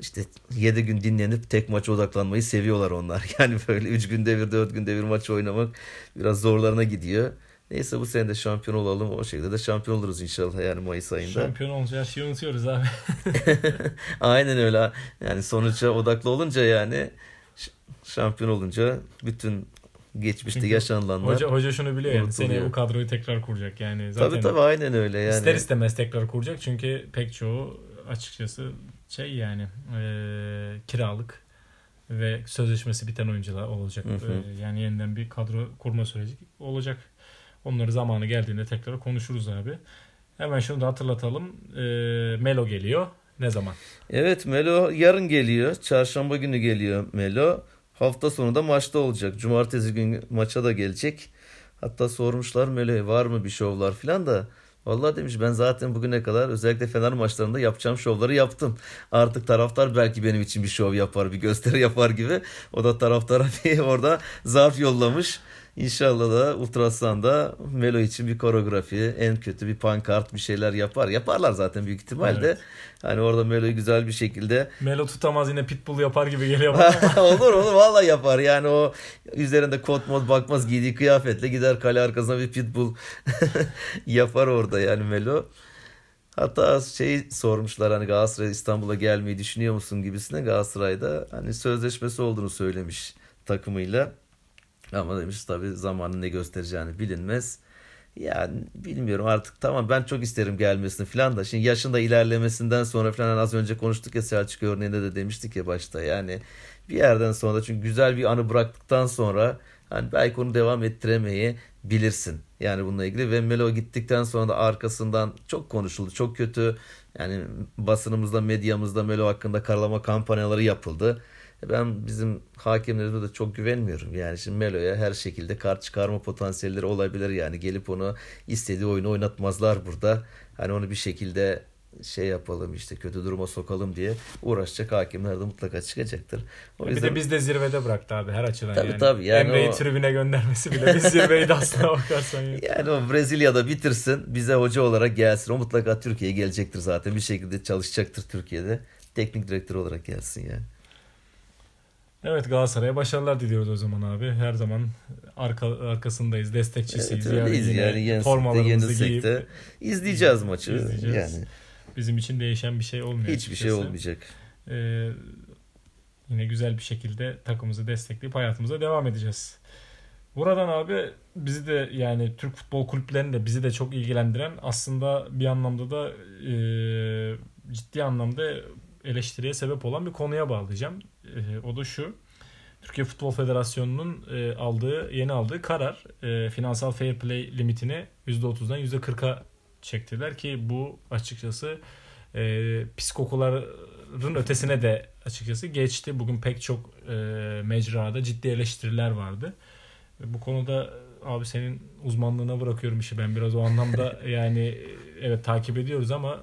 işte 7 gün dinlenip tek maça odaklanmayı seviyorlar onlar. (laughs) Yani böyle 3 günde bir 4 günde bir maç oynamak biraz zorlarına gidiyor. Neyse bu sene de şampiyon olalım. O şekilde de şampiyon oluruz inşallah yani Mayıs ayında. Şampiyon olunca her şeyi unutuyoruz abi. (laughs) Aynen öyle. Yani sonuca odaklı olunca yani şampiyon olunca bütün geçmişte Çünkü yaşanılanlar. Hoca, hoca şunu biliyor yani seneye bu kadroyu tekrar kuracak yani. Zaten tabii tabii aynen öyle yani. İster istemez tekrar kuracak çünkü pek çoğu açıkçası şey yani e, kiralık ve sözleşmesi biten oyuncular olacak. Hı hı. E, yani yeniden bir kadro kurma süreci olacak. Onları zamanı geldiğinde tekrar konuşuruz abi. Hemen şunu da hatırlatalım. E, Melo geliyor. Ne zaman? Evet Melo yarın geliyor. Çarşamba günü geliyor Melo. Hafta sonu da maçta olacak. Cumartesi günü maça da gelecek. Hatta sormuşlar Melo'ya var mı bir şovlar falan da Vallahi demiş ben zaten bugüne kadar özellikle Fener maçlarında yapacağım şovları yaptım. Artık taraftar belki benim için bir şov yapar, bir gösteri (laughs) yapar gibi. O da taraftara (laughs) bir orada zarf yollamış. İnşallah da Ultrasan'da Melo için bir koreografi, en kötü bir pankart bir şeyler yapar. Yaparlar zaten büyük ihtimalle. Evet. Hani orada Melo'yu güzel bir şekilde Melo tutamaz yine pitbull yapar gibi geliyor bana. (laughs) olur olur vallahi yapar. Yani o üzerinde kot mod bakmaz giydiği kıyafetle gider kale arkasına bir pitbull (laughs) yapar orada yani Melo. Hatta şey sormuşlar hani Galatasaray İstanbul'a gelmeyi düşünüyor musun gibisine Galatasaray'da hani sözleşmesi olduğunu söylemiş takımıyla. Ama demiş tabii zamanın ne göstereceğini bilinmez. Yani bilmiyorum artık tamam ben çok isterim gelmesini falan da şimdi yaşında ilerlemesinden sonra falan hani az önce konuştuk ya Selçuk örneğinde de demiştik ya başta yani bir yerden sonra çünkü güzel bir anı bıraktıktan sonra hani belki onu devam ettiremeyi bilirsin. Yani bununla ilgili ve Melo gittikten sonra da arkasından çok konuşuldu. Çok kötü yani basınımızda medyamızda Melo hakkında karalama kampanyaları yapıldı. Ben bizim hakemlerimize de çok güvenmiyorum. Yani şimdi Melo'ya her şekilde kart çıkarma potansiyelleri olabilir. Yani gelip onu istediği oyunu oynatmazlar burada. Hani onu bir şekilde şey yapalım işte kötü duruma sokalım diye uğraşacak hakimler de mutlaka çıkacaktır. O bir de biz de zirvede bıraktı abi her açıdan tabii, yani. Tabii, yani Emre'yi o... tribüne göndermesi bile biz zirveydi aslına (laughs) bakarsan. Yani. yani o Brezilya'da bitirsin bize hoca olarak gelsin. O mutlaka Türkiye'ye gelecektir zaten bir şekilde çalışacaktır Türkiye'de. Teknik direktör olarak gelsin yani. Evet Galatasaray'a başarılar diliyoruz o zaman abi. Her zaman arka, arkasındayız, destekçisiyiz. Evet, öyleyiz yani, yani yensek de yenilsek de izleyeceğiz maçı. İzleyeceğiz. Yani. Bizim için değişen bir şey olmuyor. Hiçbir açıkçası. şey olmayacak. Ee, yine güzel bir şekilde takımımızı destekleyip hayatımıza devam edeceğiz. Buradan abi bizi de yani Türk futbol kulüplerini de bizi de çok ilgilendiren aslında bir anlamda da e, ciddi anlamda eleştiriye sebep olan bir konuya bağlayacağım. E, o da şu. Türkiye Futbol Federasyonu'nun e, aldığı yeni aldığı karar e, finansal fair play limitini %30'dan %40'a çektiler ki bu açıkçası e, pis kokuların ötesine de açıkçası geçti. Bugün pek çok e, mecrada ciddi eleştiriler vardı. E, bu konuda abi senin uzmanlığına bırakıyorum işi ben biraz o anlamda (laughs) yani evet takip ediyoruz ama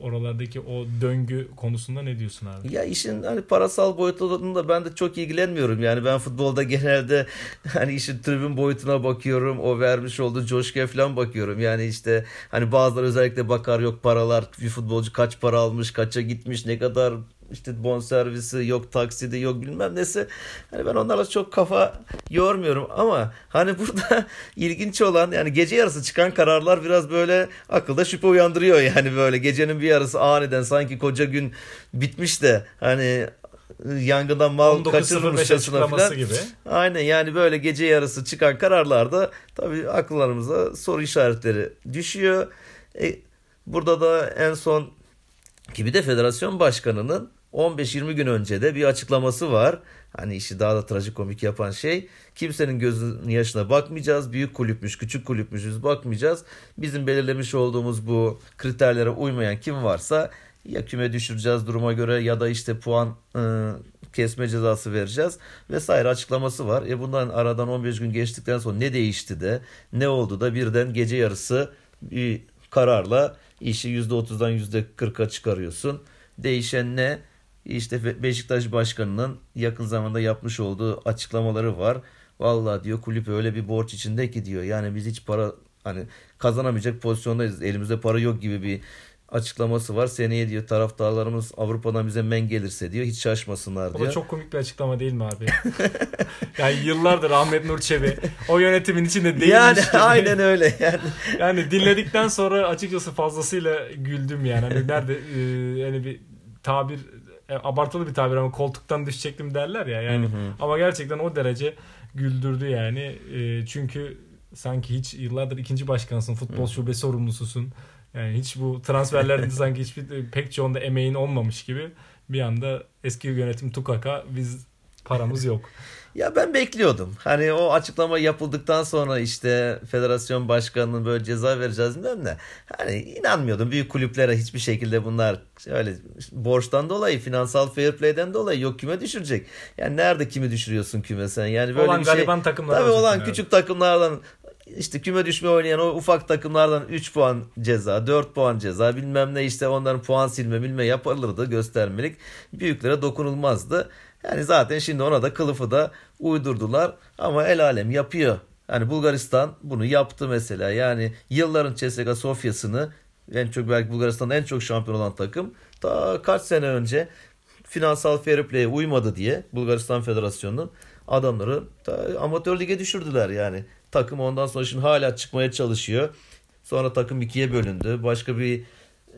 oralardaki o döngü konusunda ne diyorsun abi? Ya işin hani parasal boyutunda ben de çok ilgilenmiyorum. Yani ben futbolda genelde (laughs) hani işin tribün boyutuna bakıyorum. O vermiş olduğu coşkuya falan bakıyorum. Yani işte hani bazıları özellikle bakar yok paralar bir futbolcu kaç para almış, kaça gitmiş, ne kadar işte bon servisi yok taksidi yok bilmem nesi. Hani ben onlarla çok kafa yormuyorum ama hani (laughs) burada ilginç olan yani gece yarısı çıkan kararlar biraz böyle akılda şüphe uyandırıyor yani böyle gecenin bir yarısı aniden sanki koca gün bitmiş de hani yangından mal kaçırmışçasına falan. Gibi. Aynen yani böyle gece yarısı çıkan kararlarda tabii akıllarımıza soru işaretleri düşüyor. E, burada da en son gibi de federasyon başkanının 15-20 gün önce de bir açıklaması var. Hani işi daha da trajikomik yapan şey kimsenin gözünün yaşına bakmayacağız. Büyük kulüpmüş, küçük kulüpmüşüz bakmayacağız. Bizim belirlemiş olduğumuz bu kriterlere uymayan kim varsa ya küme düşüreceğiz duruma göre ya da işte puan ıı, kesme cezası vereceğiz vesaire açıklaması var. E bundan aradan 15 gün geçtikten sonra ne değişti de ne oldu da birden gece yarısı bir kararla işi %30'dan %40'a çıkarıyorsun. Değişen ne? İşte Beşiktaş Başkanı'nın yakın zamanda yapmış olduğu açıklamaları var. Vallahi diyor kulüp öyle bir borç içinde ki diyor. Yani biz hiç para hani kazanamayacak pozisyondayız. Elimizde para yok gibi bir açıklaması var. Seneye diyor taraftarlarımız Avrupa'dan bize men gelirse diyor. Hiç şaşmasınlar diyor. O da çok komik bir açıklama değil mi abi? (laughs) yani yıllardır Ahmet Nur Çebi o yönetimin içinde değilmiş Yani gibi. (laughs) aynen öyle yani. yani dinledikten sonra açıkçası fazlasıyla güldüm yani. Hani nerede e, yani bir tabir e, abartılı bir tabir ama koltuktan düşecektim derler ya yani. Hı hı. Ama gerçekten o derece güldürdü yani. E, çünkü sanki hiç yıllardır ikinci başkansın, futbol hı. şube sorumlususun. Yani hiç bu transferlerde (laughs) sanki hiçbir pek çoğunda emeğin olmamış gibi bir anda eski yönetim tukaka biz paramız yok. Ya ben bekliyordum. Hani o açıklama yapıldıktan sonra işte federasyon başkanının böyle ceza vereceğiz bilmem ne. Hani inanmıyordum. Büyük kulüplere hiçbir şekilde bunlar öyle borçtan dolayı, finansal fair play'den dolayı yok küme düşürecek. Yani nerede kimi düşürüyorsun küme sen? Yani böyle olan bir şey. gariban takımlar. Tabii olan küçük takımlardan işte küme düşme oynayan o ufak takımlardan 3 puan ceza, 4 puan ceza bilmem ne işte onların puan silme bilme yapılırdı göstermelik. Büyüklere dokunulmazdı. Yani zaten şimdi ona da kılıfı da uydurdular ama el alem yapıyor. Yani Bulgaristan bunu yaptı mesela. Yani yılların CSKA Sofya'sını en çok belki Bulgaristan'da en çok şampiyon olan takım ta kaç sene önce finansal fair play'e uymadı diye Bulgaristan Federasyonu'nun adamları amatör lige düşürdüler yani. Takım ondan sonra şimdi hala çıkmaya çalışıyor. Sonra takım ikiye bölündü. Başka bir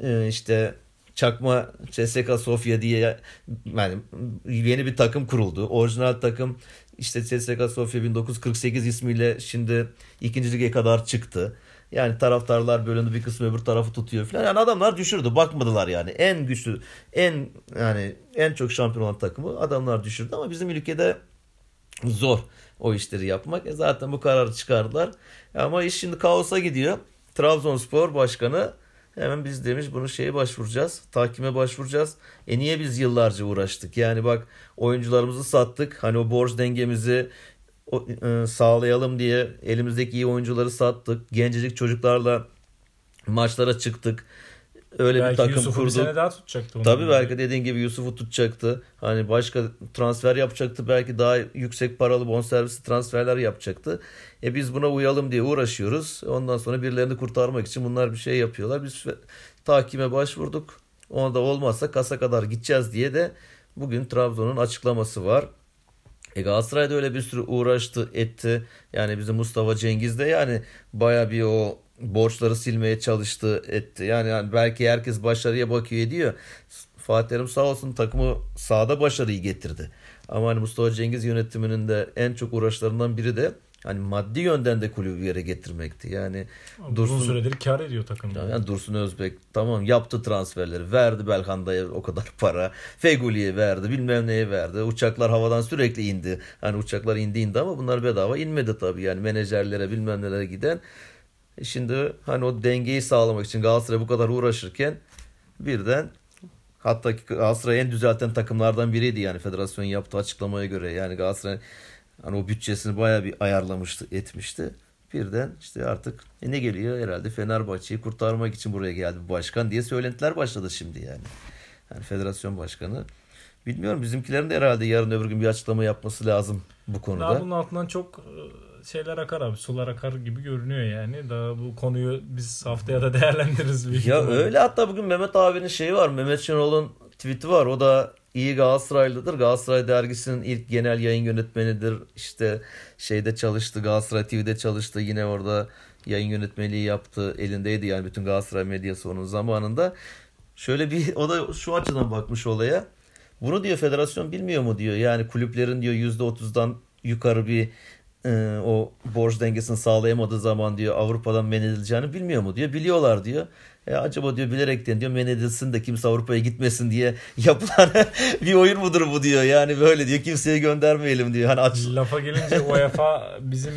e, işte çakma CSKA Sofya diye yani yeni bir takım kuruldu. Orijinal takım işte CSKA Sofya 1948 ismiyle şimdi ikinci lige kadar çıktı. Yani taraftarlar bölündü bir kısmı öbür tarafı tutuyor falan. Yani adamlar düşürdü. Bakmadılar yani. En güçlü, en yani en çok şampiyon olan takımı adamlar düşürdü ama bizim ülkede zor o işleri yapmak. E zaten bu kararı çıkardılar. Ama iş şimdi kaosa gidiyor. Trabzonspor Başkanı hemen biz demiş bunu şeye başvuracağız. Takime başvuracağız. E niye biz yıllarca uğraştık? Yani bak oyuncularımızı sattık. Hani o borç dengemizi e, sağlayalım diye elimizdeki iyi oyuncuları sattık. Gencecik çocuklarla maçlara çıktık. Öyle belki bir takım Yusuf'u bir sene daha tutacaktı. Tabii gibi. belki dediğin gibi Yusuf'u tutacaktı. Hani başka transfer yapacaktı. Belki daha yüksek paralı bonservisli transferler yapacaktı. E biz buna uyalım diye uğraşıyoruz. Ondan sonra birilerini kurtarmak için bunlar bir şey yapıyorlar. Biz takime başvurduk. Onda da olmazsa kasa kadar gideceğiz diye de bugün Trabzon'un açıklaması var. E Galatasaray'da öyle bir sürü uğraştı etti. Yani bizim Mustafa Cengiz de yani baya bir o borçları silmeye çalıştı etti. Yani, yani belki herkes başarıya bakıyor ediyor. Fatih Terim sağ olsun takımı sahada başarıyı getirdi. Ama hani Mustafa Cengiz yönetiminin de en çok uğraşlarından biri de hani maddi yönden de kulübü bir yere getirmekti. Yani Uzun Dursun, süredir kar ediyor takım. Yani Dursun Özbek tamam yaptı transferleri. Verdi Belhanda'ya o kadar para. Feguli'ye verdi. Bilmem neye verdi. Uçaklar havadan sürekli indi. Hani uçaklar indi indi ama bunlar bedava inmedi tabii. Yani menajerlere bilmem nelere giden. E şimdi hani o dengeyi sağlamak için Galatasaray bu kadar uğraşırken birden hatta Galatasaray en düzelten takımlardan biriydi yani federasyon yaptığı açıklamaya göre. Yani Galatasaray Hani o bütçesini baya bir ayarlamıştı, etmişti. Birden işte artık e ne geliyor herhalde Fenerbahçe'yi kurtarmak için buraya geldi başkan diye söylentiler başladı şimdi yani. Yani federasyon başkanı. Bilmiyorum bizimkilerin de herhalde yarın öbür gün bir açıklama yapması lazım bu konuda. Daha bunun altından çok e, şeyler akar abi. Sular akar gibi görünüyor yani. Daha bu konuyu biz haftaya da değerlendiririz. Büyük ya öyle hatta bugün Mehmet abinin şeyi var. Mehmet Şenol'un tweet'i var. O da iyi Galatasaraylıdır. Galatasaray dergisinin ilk genel yayın yönetmenidir. İşte şeyde çalıştı, Galatasaray TV'de çalıştı. Yine orada yayın yönetmeliği yaptı. Elindeydi yani bütün Galatasaray medyası onun zamanında. Şöyle bir o da şu açıdan bakmış olaya. Bunu diyor federasyon bilmiyor mu diyor. Yani kulüplerin diyor %30'dan yukarı bir e, o borç dengesini sağlayamadığı zaman diyor Avrupa'dan men edileceğini bilmiyor mu diyor. Biliyorlar diyor. E acaba diyor bilerekten diyor men edilsin de kimse Avrupa'ya gitmesin diye (laughs) yapılan (laughs) bir oyun mudur bu diyor. Yani böyle diyor kimseye göndermeyelim diyor. Hani aç... Lafa gelince (laughs) UEFA bizim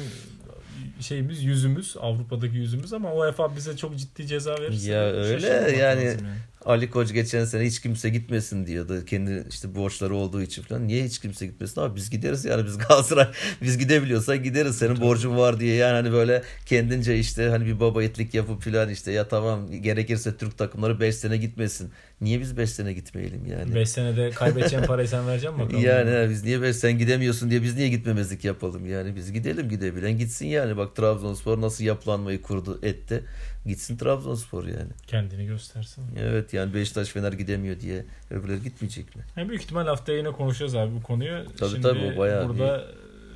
şeyimiz yüzümüz Avrupa'daki yüzümüz ama UEFA bize çok ciddi ceza verirse ya öyle yani, yani Ali Koç geçen sene hiç kimse gitmesin diyordu. Kendi işte borçları olduğu için falan. Niye hiç kimse gitmesin? Ama biz gideriz yani biz Galatasaray (laughs) biz gidebiliyorsak gideriz. Senin Tabii. borcun var diye yani hani böyle kendince işte hani bir baba etlik yapıp falan işte ya tamam gerekirse Türk takımları 5 sene gitmesin. Niye biz 5 sene gitmeyelim yani? 5 senede kaybedeceğin parayı sen vereceksin bakalım. Yani biz niye 5 sen gidemiyorsun diye biz niye gitmemezlik yapalım yani? Biz gidelim gidebilen gitsin yani. Bak Trabzonspor nasıl yapılanmayı kurdu etti. Gitsin Trabzonspor yani. Kendini göstersin. Evet yani Beşiktaş Fener gidemiyor diye öbürleri gitmeyecek mi? Yani büyük ihtimal haftaya yine konuşacağız abi bu konuyu. Tabii Şimdi tabii o bayağı burada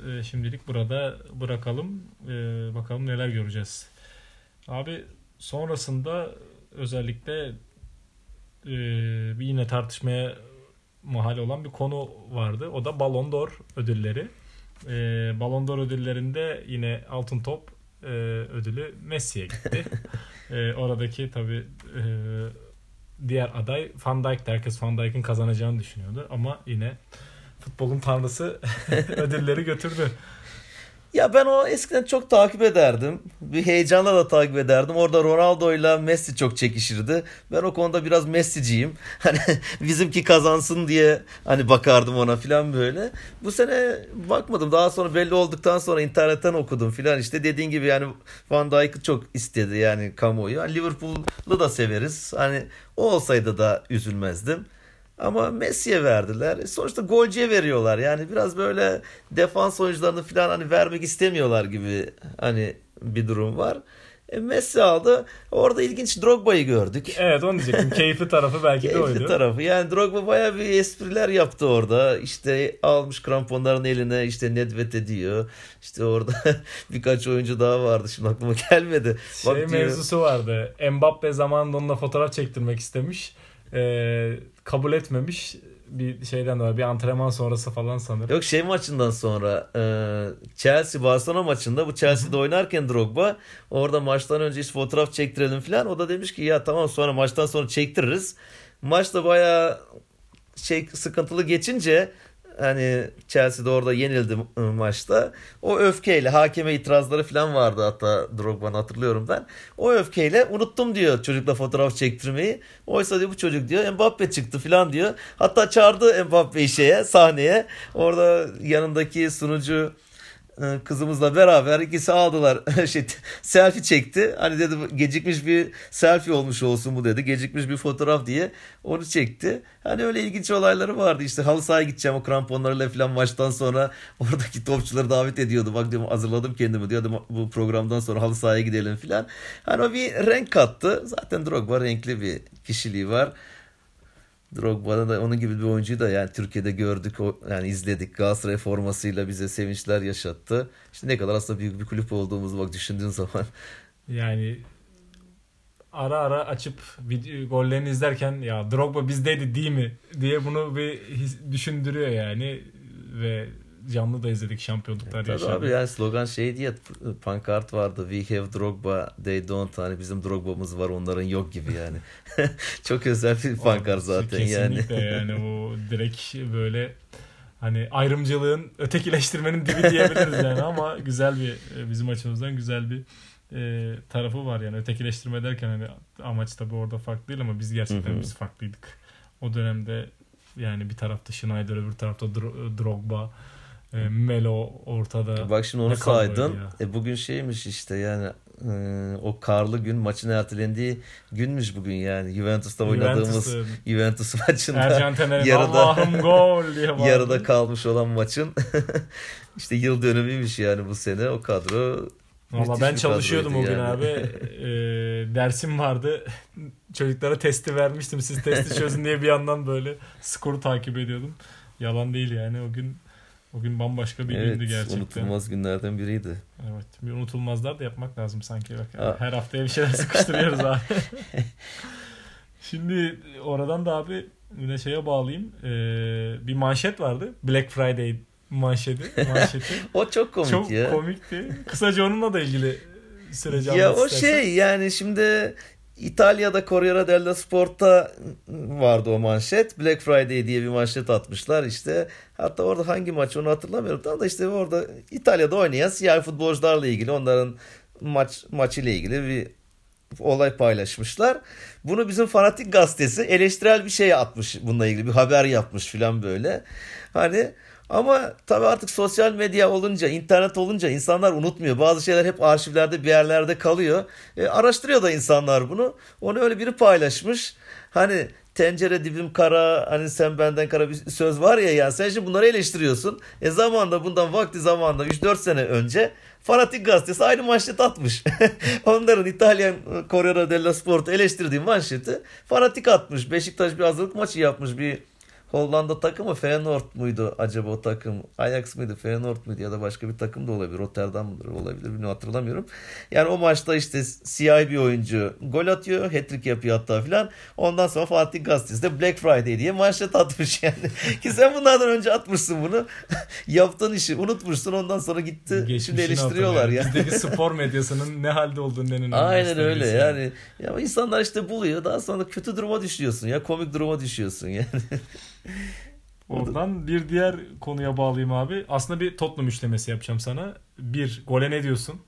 iyi. E, şimdilik burada bırakalım. Ee, bakalım neler göreceğiz. Abi sonrasında özellikle e, yine tartışmaya mahal olan bir konu vardı. O da Ballon d'Or ödülleri. E, Ballon d'Or ödüllerinde yine altın top e, ödülü Messi'ye gitti. (laughs) e, oradaki tabi e, diğer aday Van Dijk'ti. Herkes Van Dijk'in kazanacağını düşünüyordu ama yine futbolun tanrısı (laughs) ödülleri götürdü. Ya ben o eskiden çok takip ederdim. Bir heyecanla da takip ederdim. Orada Ronaldo ile Messi çok çekişirdi. Ben o konuda biraz Messi'ciyim. (laughs) Hani bizimki kazansın diye hani bakardım ona filan böyle. Bu sene bakmadım. Daha sonra belli olduktan sonra internetten okudum filan. İşte dediğin gibi yani Van Dijk'ı çok istedi yani kamuoyu. Yani Liverpool'u da severiz. Hani o olsaydı da üzülmezdim. Ama Messi'ye verdiler. E sonuçta golcüye veriyorlar. Yani biraz böyle defans oyuncularını falan hani vermek istemiyorlar gibi hani bir durum var. E Messi aldı. Orada ilginç Drogba'yı gördük. Evet onu diyecektim. (laughs) Keyifli tarafı belki de oydu. Keyifli tarafı. Yani Drogba bayağı bir espriler yaptı orada. İşte almış kramponların eline işte Nedved ediyor. İşte orada (laughs) birkaç oyuncu daha vardı. Şimdi aklıma gelmedi. Şey Bak diyor, mevzusu vardı. Mbappe zamanında onunla fotoğraf çektirmek istemiş. Ee, kabul etmemiş. Bir şeyden dolayı bir antrenman sonrası falan sanırım. Yok şey maçından sonra e, Chelsea Barcelona maçında bu Chelsea'de oynarken Drogba orada maçtan önce işte fotoğraf çektirelim falan. O da demiş ki ya tamam sonra maçtan sonra çektiririz. Maçta bayağı şey sıkıntılı geçince hani Chelsea'de orada yenildi maçta. O öfkeyle hakeme itirazları falan vardı hatta Drogba'nın hatırlıyorum ben. O öfkeyle unuttum diyor çocukla fotoğraf çektirmeyi. Oysa diyor bu çocuk diyor Mbappe çıktı falan diyor. Hatta çağırdı Mbappe'yi şeye sahneye. Orada yanındaki sunucu kızımızla beraber ikisi aldılar. (laughs) şey, selfie çekti. Hani dedi gecikmiş bir selfie olmuş olsun bu dedi. Gecikmiş bir fotoğraf diye onu çekti. Hani öyle ilginç olayları vardı. İşte halı sahaya gideceğim o kramponlarıyla falan maçtan sonra (laughs) oradaki topçuları davet ediyordu. Bak diyorum hazırladım kendimi diyordum bu programdan sonra halı sahaya gidelim falan. Hani o bir renk kattı. Zaten Drogba renkli bir kişiliği var. Drogba'da da onun gibi bir oyuncuyu da yani Türkiye'de gördük, yani izledik. Galatasaray formasıyla bize sevinçler yaşattı. İşte ne kadar aslında büyük bir kulüp olduğumuzu bak düşündüğün zaman. Yani ara ara açıp video, gollerini izlerken ya Drogba bizdeydi değil mi diye bunu bir his, düşündürüyor yani ve canlı da izledik şampiyonluklar Tabii yaşadık. abi yani slogan şey diye pankart vardı. We have Drogba, they don't. Hani bizim Drogba'mız var onların yok gibi yani. (laughs) Çok özel bir pankart zaten yani. Kesinlikle yani o direkt böyle hani ayrımcılığın ötekileştirmenin dibi diyebiliriz yani ama güzel bir bizim açımızdan güzel bir e, tarafı var yani ötekileştirme derken hani amaç tabii orada farklı değil ama biz gerçekten Hı hı. biz farklıydık. O dönemde yani bir tarafta Schneider öbür tarafta Dro- Drogba e, Melo ortada. Bak şimdi onu saydın. E bugün şeymiş işte yani e, o karlı gün maçın ertelendiği günmüş bugün yani. Juventus'ta oynadığımız Juventus'un Juventus maçında Ercan Tener'in (laughs) yarıda- Allah'ım gol diye bağırdı. (laughs) yarıda kalmış olan maçın (laughs) işte yıl dönümüymüş yani bu sene o kadro. Valla ben çalışıyordum o gün yani. abi. Ee, dersim vardı. Çocuklara testi vermiştim. Siz testi çözün diye bir yandan böyle skoru takip ediyordum. Yalan değil yani o gün o gün bambaşka bir gündü Evet gerçekten. unutulmaz günlerden biriydi. Evet. Bir unutulmazlar da yapmak lazım sanki. Bak, Aa. her haftaya bir şeyler sıkıştırıyoruz abi. (laughs) Şimdi oradan da abi yine şeye bağlayayım. Ee, bir manşet vardı. Black Friday manşeti. manşeti. (laughs) O çok komik Çok ya. komikti. Kısaca onunla da ilgili süreci Ya o istersen. şey yani şimdi İtalya'da Corriere dello Sport'ta vardı o manşet. Black Friday diye bir manşet atmışlar işte. Hatta orada hangi maç onu hatırlamıyorum. Tam da işte orada İtalya'da oynayan siyah futbolcularla ilgili onların maç maç ile ilgili bir olay paylaşmışlar. Bunu bizim Fanatik gazetesi eleştirel bir şey atmış bununla ilgili bir haber yapmış filan böyle. Hani ama tabii artık sosyal medya olunca, internet olunca insanlar unutmuyor. Bazı şeyler hep arşivlerde bir yerlerde kalıyor. E, araştırıyor da insanlar bunu. Onu öyle biri paylaşmış. Hani tencere dibim kara, hani sen benden kara bir söz var ya yani sen şimdi bunları eleştiriyorsun. E zamanda bundan vakti zamanda 3-4 sene önce Fanatik gazetesi aynı manşet atmış. (laughs) Onların İtalyan Corriere dello Sport eleştirdiği manşeti Fanatik atmış. Beşiktaş bir hazırlık maçı yapmış bir Hollanda takımı Feyenoord muydu acaba o takım? Ajax mıydı Feyenoord muydu ya da başka bir takım da olabilir. Rotterdam mıdır olabilir bilmiyorum hatırlamıyorum. Yani o maçta işte siyah bir oyuncu gol atıyor. Hat-trick yapıyor hatta filan. Ondan sonra Fatih Gazetesi de Black Friday diye manşet atmış (laughs) yani. Ki sen bunlardan önce atmışsın bunu. (laughs) Yaptığın işi unutmuşsun ondan sonra gitti. Şimdi Geçmişini eleştiriyorlar hatırlıyor. ya. Bizdeki (laughs) spor medyasının ne halde olduğunu en Aynen öyle yani. Ya insanlar işte buluyor. Daha sonra kötü duruma düşüyorsun ya. Komik duruma düşüyorsun yani. (laughs) Oradan bir diğer konuya bağlayayım abi. Aslında bir Tottenham üçlemesi yapacağım sana. Bir, gole ne diyorsun?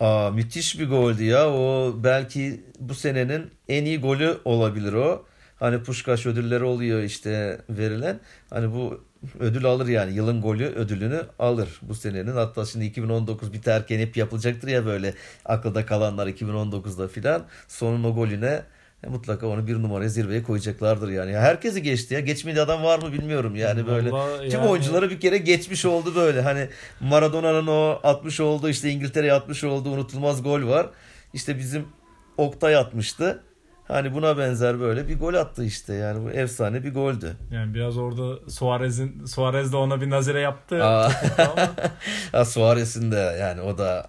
Aa müthiş bir goldü ya. O belki bu senenin en iyi golü olabilir o. Hani Puşkaş ödülleri oluyor işte verilen. Hani bu ödül alır yani. Yılın golü ödülünü alır bu senenin. Hatta şimdi 2019 biterken hep yapılacaktır ya böyle akılda kalanlar 2019'da filan. Sonun o golüne mutlaka onu bir numaraya zirveye koyacaklardır yani. Herkesi geçti ya. Geçmedi adam var mı bilmiyorum yani böyle. Vallahi Tüm yani- oyuncuları bir kere geçmiş oldu böyle. Hani Maradona'nın o 60 oldu işte İngiltere'ye 60 oldu unutulmaz gol var. İşte bizim Oktay atmıştı. Hani buna benzer böyle bir gol attı işte yani bu efsane bir goldü. Yani biraz orada Suarez'in Suarez de ona bir nazire yaptı. Aa. Ama (laughs) Suarez'in de yani o da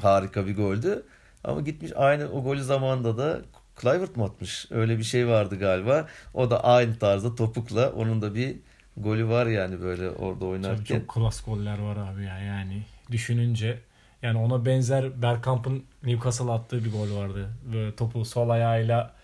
harika bir goldü. Ama gitmiş aynı o golü zamanında da Kluivert mı atmış? Öyle bir şey vardı galiba. O da aynı tarzda topukla onun da bir golü var yani böyle orada çok, oynarken. çok klas goller var abi ya yani düşününce yani ona benzer Bergkamp'ın Newcastle attığı bir gol vardı. Böyle topu sol ayağıyla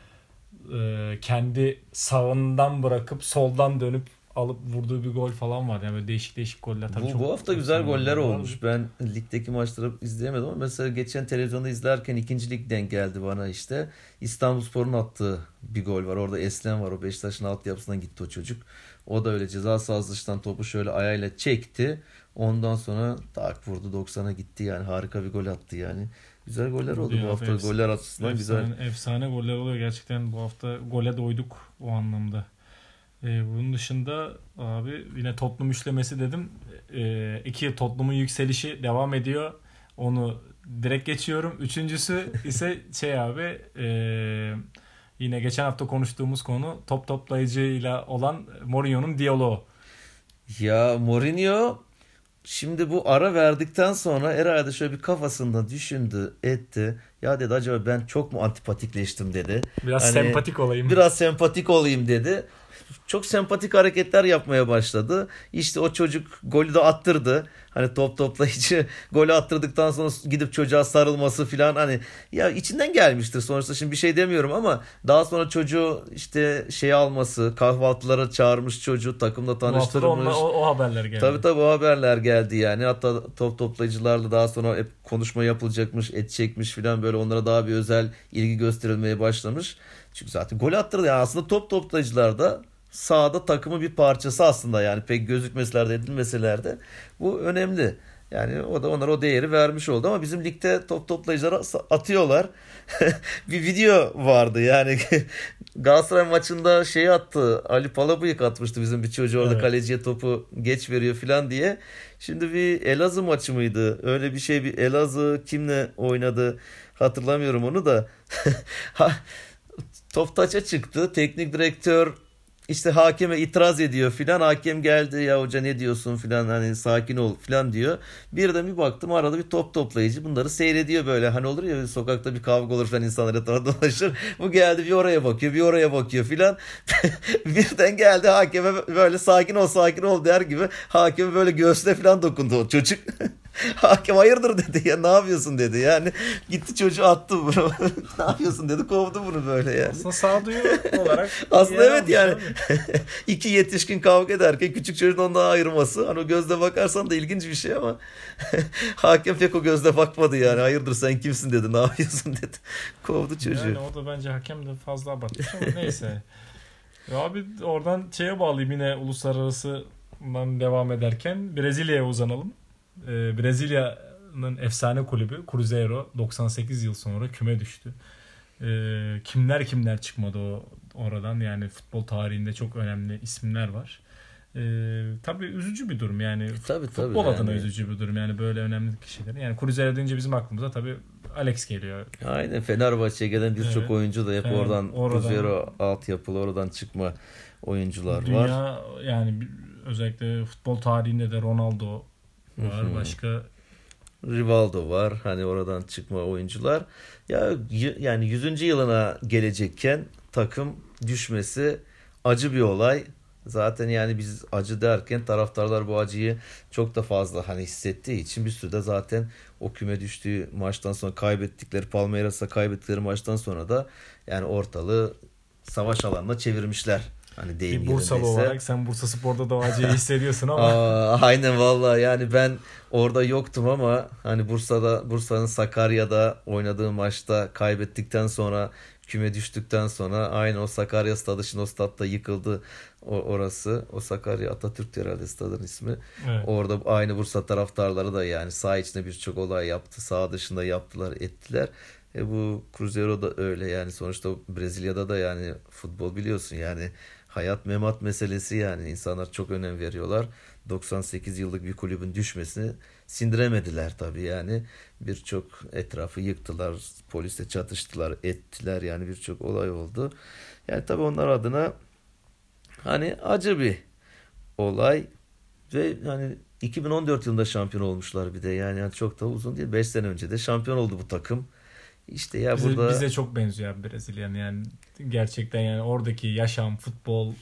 e, kendi sağından bırakıp soldan dönüp alıp vurduğu bir gol falan var. Yani böyle değişik değişik goller. Tabii Bu, çok, bu hafta güzel goller olmuş. Ben ligdeki maçları izleyemedim ama mesela geçen televizyonda izlerken ikinci lig denk geldi bana işte. İstanbulspor'un attığı bir gol var. Orada Eslem var. O Beşiktaş'ın altyapısından gitti o çocuk. O da öyle ceza sahası dışından topu şöyle ayağıyla çekti. Ondan sonra tak vurdu 90'a gitti yani harika bir gol attı yani. Güzel goller oldu Ya, bu hafta. efs- Goller açısından güzel. Efsane, efsane goller oluyor. Gerçekten bu hafta gole doyduk o anlamda. Ee, bunun dışında abi yine Tottenham üçlemesi dedim. Ee, iki Tottenham'ın yükselişi devam ediyor. Onu direkt geçiyorum. Üçüncüsü ise (laughs) şey abi e, yine geçen hafta konuştuğumuz konu top toplayıcıyla olan Mourinho'nun diyaloğu. Ya Mourinho şimdi bu ara verdikten sonra herhalde şöyle bir kafasında düşündü, etti. Ya dedi acaba ben çok mu antipatikleştim dedi. Biraz Hani sempatik olayım. Biraz sempatik olayım dedi. Çok sempatik hareketler yapmaya başladı. İşte o çocuk golü de attırdı. Hani top toplayıcı (laughs) golü attırdıktan sonra gidip çocuğa sarılması falan hani ya içinden gelmiştir sonuçta şimdi bir şey demiyorum ama daha sonra çocuğu işte şey alması kahvaltılara çağırmış çocuğu takımla Bu hafta da tanıştırmış. onunla- o, o haberler geldi. Tabii tabii o haberler geldi yani. Hatta top toplayıcılarla daha sonra hep konuşma yapılacakmış, edecekmiş falan böyle onlara daha bir özel ilgi gösterilmeye başlamış. Çünkü zaten gol attırdı. Yani aslında top toplayıcılar da sahada takımın bir parçası aslında yani pek gözükmeseler de edilmeseler de bu önemli. Yani o da onlara o değeri vermiş oldu ama bizim ligde top toplayıcılara atıyorlar. (laughs) bir video vardı yani (laughs) Galatasaray maçında şey attı Ali Palabıyık atmıştı bizim bir çocuğu orada Evet. kaleciye topu geç veriyor falan diye. Şimdi bir Elazığ maçı mıydı? Öyle bir şey bir Elazığ kimle oynadı hatırlamıyorum onu da. (laughs) Top taça çıktı. Teknik direktör işte hakeme itiraz ediyor filan. Hakem geldi ya hoca ne diyorsun filan hani sakin ol filan diyor. Birden bir baktım arada bir top toplayıcı bunları seyrediyor böyle. Hani olur ya sokakta bir kavga olur falan insanlar etrafa (laughs) dolaşır. Bu geldi bir oraya bakıyor bir oraya bakıyor filan. (laughs) Birden geldi hakeme böyle sakin ol sakin ol der gibi. Hakeme böyle göğsüne filan dokundu o çocuk. (laughs) (laughs) Hakem hayırdır dedi ya ne yapıyorsun dedi yani gitti çocuğu attı bunu (laughs) ne yapıyorsun dedi kovdu bunu böyle yani. Aslında sağduyu olarak (laughs) Aslında evet yani iki yetişkin kavga ederken küçük çocuğun ondan ayırması hani o gözle bakarsan da ilginç bir şey ama hakem pek o gözle bakmadı yani hayırdır sen kimsin dedi ne yapıyorsun dedi kovdu çocuğu. Yani o da bence hakem de fazla abartmış ama neyse. Ya abi oradan şeye bağlayayım yine uluslararasından devam ederken Brezilya'ya uzanalım. Ee, Brezilya'nın efsane kulübü Cruzeiro 98 yıl sonra küme düştü. Ee, kimler kimler çıkmadı o oradan yani futbol tarihinde çok önemli isimler var. Ee, tabii üzücü bir durum yani Tabii, tabii futbol adına yani. üzücü bir durum yani böyle önemli kişiler. Yani Cruzeiro deyince bizim aklımıza tabii Alex geliyor. Aynen Fenerbahçe'ye gelen birçok Evet. oyuncu da hep Evet, oradan, oradan. Cruzeiro altyapılı oradan çıkma oyuncular Dünya var. yani bir- özellikle futbol tarihinde de Ronaldo var. Başka Rivaldo var hani oradan çıkma oyuncular. Ya yani 100. yılına gelecekken takım düşmesi acı bir olay. Zaten yani biz acı derken taraftarlar bu acıyı çok da fazla hani hissettiği için bir sürü de zaten o küme düştüğü maçtan sonra kaybettikleri Palmeiras'a kaybettikleri maçtan sonra da yani ortalığı savaş alanına çevirmişler. Hani deyim bir Bursalı yerindeyse. olarak sen Bursa Spor'da da o acıyı (laughs) hissediyorsun ama Aa, aynen vallahi yani ben orada yoktum ama hani Bursa'da Bursa'nın Sakarya'da oynadığı maçta kaybettikten sonra küme düştükten sonra aynı o Sakarya stadı şimdi o statta yıkıldı o, orası. O Sakarya Atatürk herhalde stadın ismi. evet. Orada aynı Bursa taraftarları da yani saha içinde birçok olay yaptı. Saha dışında yaptılar ettiler. E bu Cruzeiro da öyle yani sonuçta Brezilya'da da yani futbol biliyorsun yani hayat memat meselesi yani insanlar çok önem veriyorlar. 98 yıllık bir kulübün düşmesini sindiremediler tabii yani. Birçok etrafı yıktılar, polisle çatıştılar, ettiler yani birçok olay oldu. Yani tabii onlar adına hani acı bir olay ve hani 2014 yılında şampiyon olmuşlar bir de yani, yani çok da uzun değil 5 sene önce de şampiyon oldu bu takım. İşte ya bize, burada bize çok benziyor abi Brezilya'nın yani gerçekten yani oradaki yaşam, futbol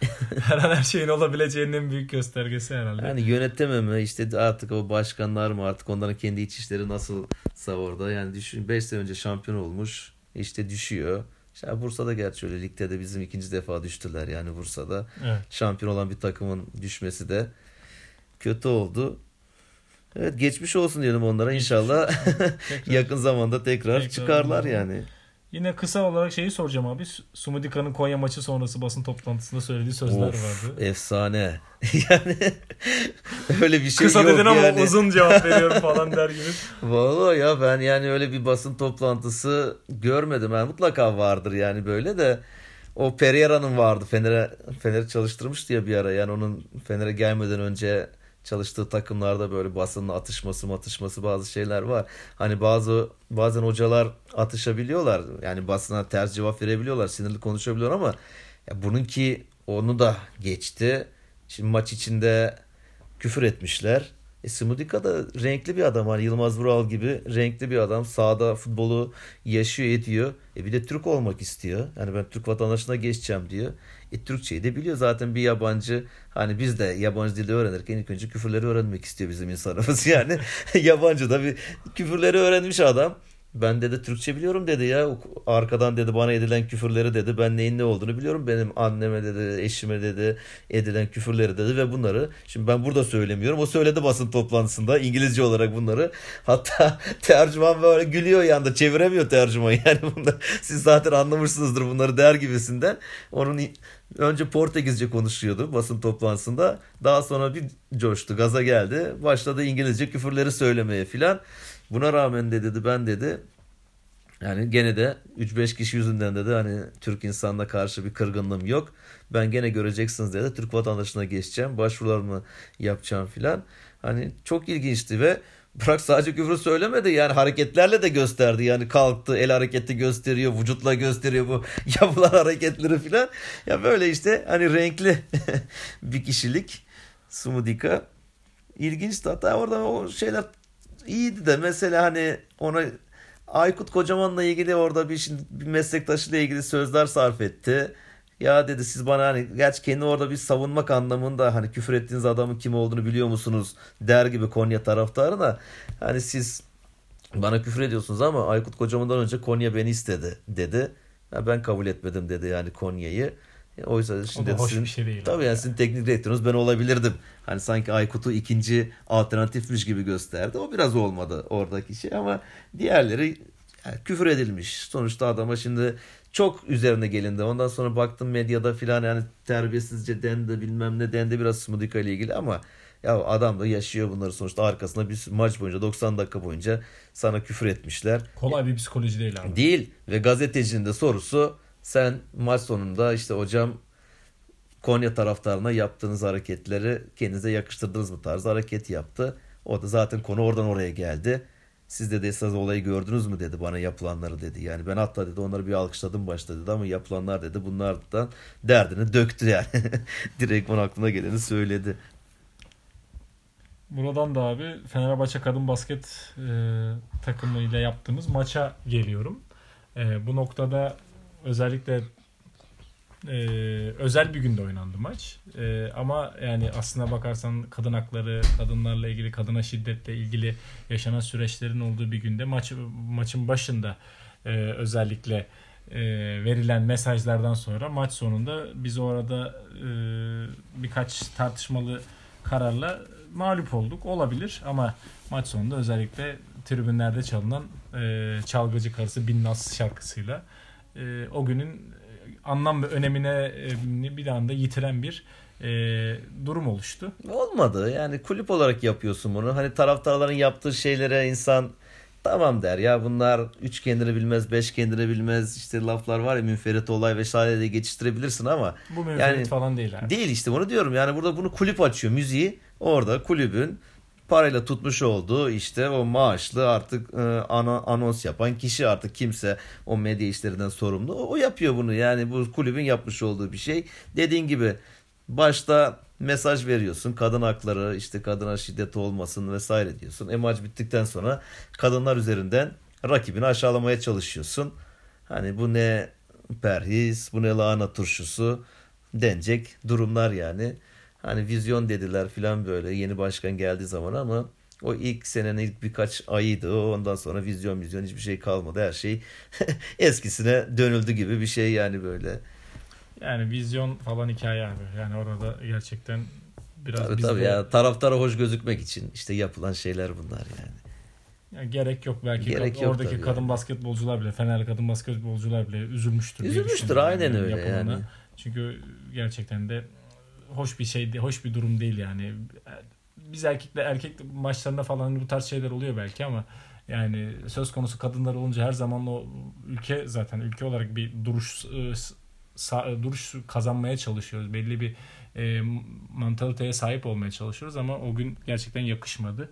(laughs) her an her şeyin olabileceğinin en büyük göstergesi herhalde. Yani yönetememe işte artık o başkanlar mı artık onların kendi iç işleri nasıl orada yani düşün 5 sene önce şampiyon olmuş işte düşüyor. İşte Bursa'da gerçi öyle ligde de bizim ikinci defa düştüler yani Bursa'da. Evet. Şampiyon olan bir takımın düşmesi de kötü oldu. Evet geçmiş olsun diyelim onlara inşallah (laughs) yakın zamanda tekrar, Tekrar çıkarlar olmalı. yani. Yine kısa olarak şeyi soracağım abi. Sumudika'nın Konya maçı sonrası basın toplantısında söylediği sözler Of, vardı. efsane. (laughs) yani öyle bir şey Kısa yok dedin ama yani. uzun cevap veriyorum falan der gibi. (laughs) Vallahi ya ben yani öyle bir basın toplantısı görmedim. Yani mutlaka vardır yani böyle de o Pereira'nın vardı. Fener'e Fener'i çalıştırmıştı ya bir ara. Yani onun Fener'e gelmeden önce çalıştığı takımlarda böyle basının atışması matışması bazı şeyler var. Hani bazı bazen hocalar atışabiliyorlar. Yani basına ters cevap verebiliyorlar. Sinirli konuşabiliyor ama ya bununki onu da geçti. Şimdi maç içinde küfür etmişler. E Smudika da renkli bir adam hani Yılmaz Vural gibi renkli bir adam. Sahada futbolu yaşıyor ediyor. E bir de Türk olmak istiyor. Yani ben Türk vatandaşına geçeceğim diyor. E Türkçeyi de biliyor zaten bir yabancı. Hani biz de yabancı dili öğrenirken ilk önce küfürleri öğrenmek istiyor bizim insanımız. (laughs) Yani yabancı da bir küfürleri öğrenmiş adam. Ben dedi Türkçe biliyorum dedi ya. Arkadan dedi bana edilen küfürleri dedi. Ben neyin ne olduğunu biliyorum. Benim anneme dedi, eşime dedi edilen küfürleri dedi ve bunları şimdi ben burada söylemiyorum. O söyledi basın toplantısında İngilizce olarak bunları. Hatta (laughs) tercüman böyle gülüyor yanda çeviremiyor tercüman. (laughs) Yani bunlar siz zaten anlamışsınızdır bunları der gibisinden. Onun önce Portekizce konuşuyordu basın toplantısında. Daha sonra bir coştu, gaza geldi. Başladı İngilizce küfürleri söylemeye filan. Buna rağmen de dedi ben dedi yani gene de 3-5 kişi yüzünden dedi hani Türk insanına karşı bir kırgınlığım yok. Ben gene göreceksiniz dedi. Türk vatandaşına geçeceğim. Başvurularımı yapacağım filan. Hani çok ilginçti ve bırak sadece küfür söylemedi yani hareketlerle de gösterdi. Yani kalktı el hareketi gösteriyor, vücutla gösteriyor bu (laughs) yapılan hareketleri filan. Ya böyle işte hani renkli (laughs) bir kişilik Sumudika. İlginçti hatta orada o şeyler iyiydi de mesela hani ona Aykut Kocaman'la ilgili orada bir, şimdi bir meslektaşıyla ilgili sözler sarf etti. Ya dedi siz bana hani gerçi kendi orada bir savunmak anlamında hani küfür ettiğiniz adamın kim olduğunu biliyor musunuz der gibi Konya taraftarı da hani siz bana küfür ediyorsunuz ama Aykut Kocaman'dan önce Konya beni istedi dedi. Ya ben kabul etmedim dedi yani Konya'yı. Oysa şimdi o sizin, şey değil. Tabii yani sizin teknik direktörünüz ben olabilirdim. Hani sanki Aykut'u ikinci alternatifmiş gibi gösterdi. O biraz olmadı oradaki şey ama diğerleri yani küfür edilmiş. Sonuçta adama şimdi çok üzerine gelindi. Ondan sonra baktım medyada filan yani terbiyesizce dendi bilmem ne dendi biraz Smudika ile ilgili ama ya adam da yaşıyor bunları sonuçta arkasında bir maç boyunca 90 dakika boyunca sana küfür etmişler. Kolay bir psikoloji değil abi. Değil ve gazetecinin de sorusu sen maç sonunda işte hocam Konya taraftarına yaptığınız hareketleri kendinize yakıştırdınız bu tarz hareket yaptı. O da zaten konu oradan oraya geldi. Siz de esas olayı gördünüz mü dedi bana yapılanları dedi. Yani ben hatta dedi onları bir alkışladım başta dedi ama yapılanlar dedi bunlardan derdini döktü yani. (laughs) Direkt bana aklına geleni söyledi. Buradan da abi Fenerbahçe kadın basket e, takımıyla yaptığımız maça geliyorum. E, bu noktada özellikle e, özel bir günde oynandı maç. E, ama yani aslına bakarsan kadın hakları, kadınlarla ilgili, kadına şiddetle ilgili yaşanan süreçlerin olduğu bir günde maç maçın başında e, özellikle e, verilen mesajlardan sonra maç sonunda biz orada e, birkaç tartışmalı kararla mağlup olduk. Olabilir ama maç sonunda özellikle tribünlerde çalınan e, Çalgıcı Karısı Binnaz şarkısıyla e, o günün anlam ve önemine e, bir anda yitiren bir e, durum oluştu. Olmadı yani kulüp olarak yapıyorsun bunu. Hani taraftarların yaptığı şeylere insan Tamam der ya bunlar üç kendini bilmez, beş kendini bilmez işte laflar var ya münferit olay vesaire de geçiştirebilirsin ama Bu münferit yani falan değil abi. değil işte bunu diyorum yani burada bunu kulüp açıyor müziği orada kulübün parayla tutmuş olduğu işte o maaşlı artık e, anons yapan kişi artık kimse o medya işlerinden sorumlu. O, o yapıyor bunu. Yani bu kulübün yapmış olduğu bir şey. Dediğin gibi başta mesaj veriyorsun kadın hakları işte kadına şiddet olmasın vesaire diyorsun. E maç bittikten sonra kadınlar üzerinden rakibini aşağılamaya çalışıyorsun. Hani bu ne perhis bu ne lahana turşusu denecek durumlar yani. Hani vizyon dediler filan böyle yeni başkan geldiği zaman ama o ilk senenin ilk birkaç ayıydı. Ondan sonra vizyon vizyon hiçbir şey kalmadı. Her şey (laughs) eskisine dönüldü gibi bir şey yani böyle. Yani vizyon falan hikaye abi. Yani orada gerçekten biraz Tabii tabii de- ya taraftara hoş gözükmek için işte yapılan şeyler bunlar yani. Yani gerek yok belki Gerek yok oradaki kadın yani. basketbolcular bile Fenerli kadın basketbolcular bile üzülmüştür. Üzülmüştür, aynen öyle yapımına. yani. Çünkü gerçekten de hoş bir şey hoş bir durum değil yani. Biz erkekle erkek maçlarında falan bu tarz şeyler oluyor belki ama yani söz konusu kadınlar olunca her zaman o ülke zaten ülke olarak bir duruş e, sa- duruş kazanmaya çalışıyoruz. Belli bir e, mantaliteye sahip olmaya çalışıyoruz ama o gün gerçekten yakışmadı.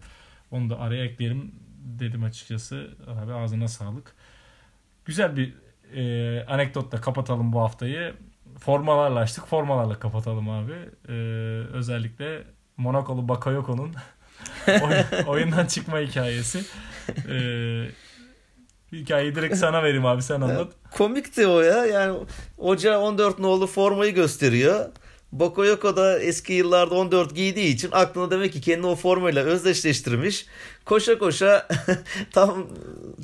Onu da araya ekleyelim dedim açıkçası. Abi ağzına sağlık. Güzel bir e, anekdotla kapatalım bu haftayı. Formalarla açtık. Formalarla kapatalım abi. E, özellikle Monakolu Bakayoko'nun (laughs) oy- oyundan çıkma hikayesi. E, hikayeyi direkt sana vereyim abi sen anlat. Komikti o ya. Yani hoca 14 nolu formayı gösteriyor. Bakayoko da eski yıllarda 14 giydiği için aklına demek ki kendini o formayla özdeşleştirmiş. Koşa koşa (laughs) tam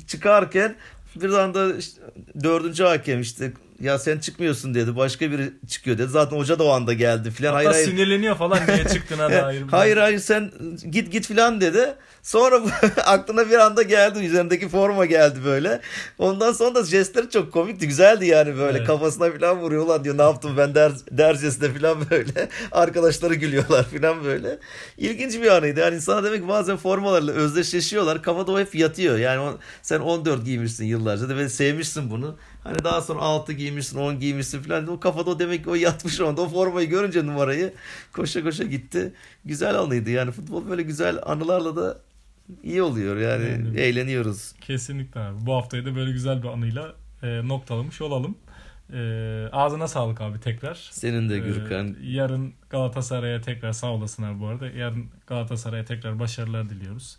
çıkarken bir anda işte dördüncü hakem işte ya sen çıkmıyorsun dedi. Başka biri çıkıyor dedi. Zaten hoca da o anda geldi filan. Hatta sinirleniyor falan niye (laughs) çıktığına dair. hayır hayır sen git git filan dedi. Sonra (laughs) aklına bir anda geldi. Üzerindeki forma geldi böyle. Ondan sonra da jestleri çok komikti. Güzeldi yani böyle. Evet. Kafasına filan vuruyor. Ulan diyor ne yaptım ben der, dercesine filan böyle. (laughs) Arkadaşları gülüyorlar filan böyle. İlginç bir anıydı. Yani insana demek bazen formalarla özdeşleşiyorlar. Kafada o hep yatıyor. Yani sen 14 giymişsin yıllarca da ve sevmişsin bunu. Hani daha sonra 6 giymişsin 10 giymişsin filan. O kafada o demek ki o yatmış onda. O formayı görünce numarayı koşa koşa gitti. Güzel anıydı. Yani futbol böyle güzel anılarla da iyi oluyor. Yani Yani- eğleniyoruz. Kesinlikle abi. Bu haftayı da böyle güzel bir anıyla e, noktalamış olalım. E, ağzına sağlık abi tekrar. Senin de Ee, Gürkan. yarın Galatasaray'a tekrar sağ olasın abi bu arada. Yarın Galatasaray'a tekrar başarılar diliyoruz.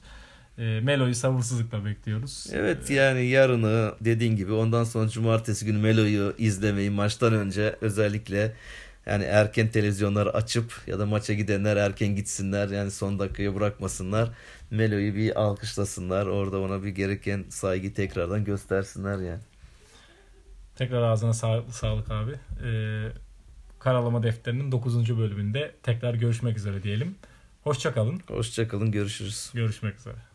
E, Melo'yu sabırsızlıkla bekliyoruz. Evet yani yarını dediğin gibi ondan sonra cumartesi günü Melo'yu izlemeyi maçtan önce özellikle yani erken televizyonları açıp ya da maça gidenler erken gitsinler yani son dakikaya bırakmasınlar. Melo'yu bir alkışlasınlar. Orada ona bir gereken saygı tekrardan göstersinler yani. Tekrar ağzına sağ- sağlık abi. E, Karalama Defteri'nin 9. bölümünde tekrar görüşmek üzere diyelim. Hoşçakalın. Hoşçakalın görüşürüz. Görüşmek üzere.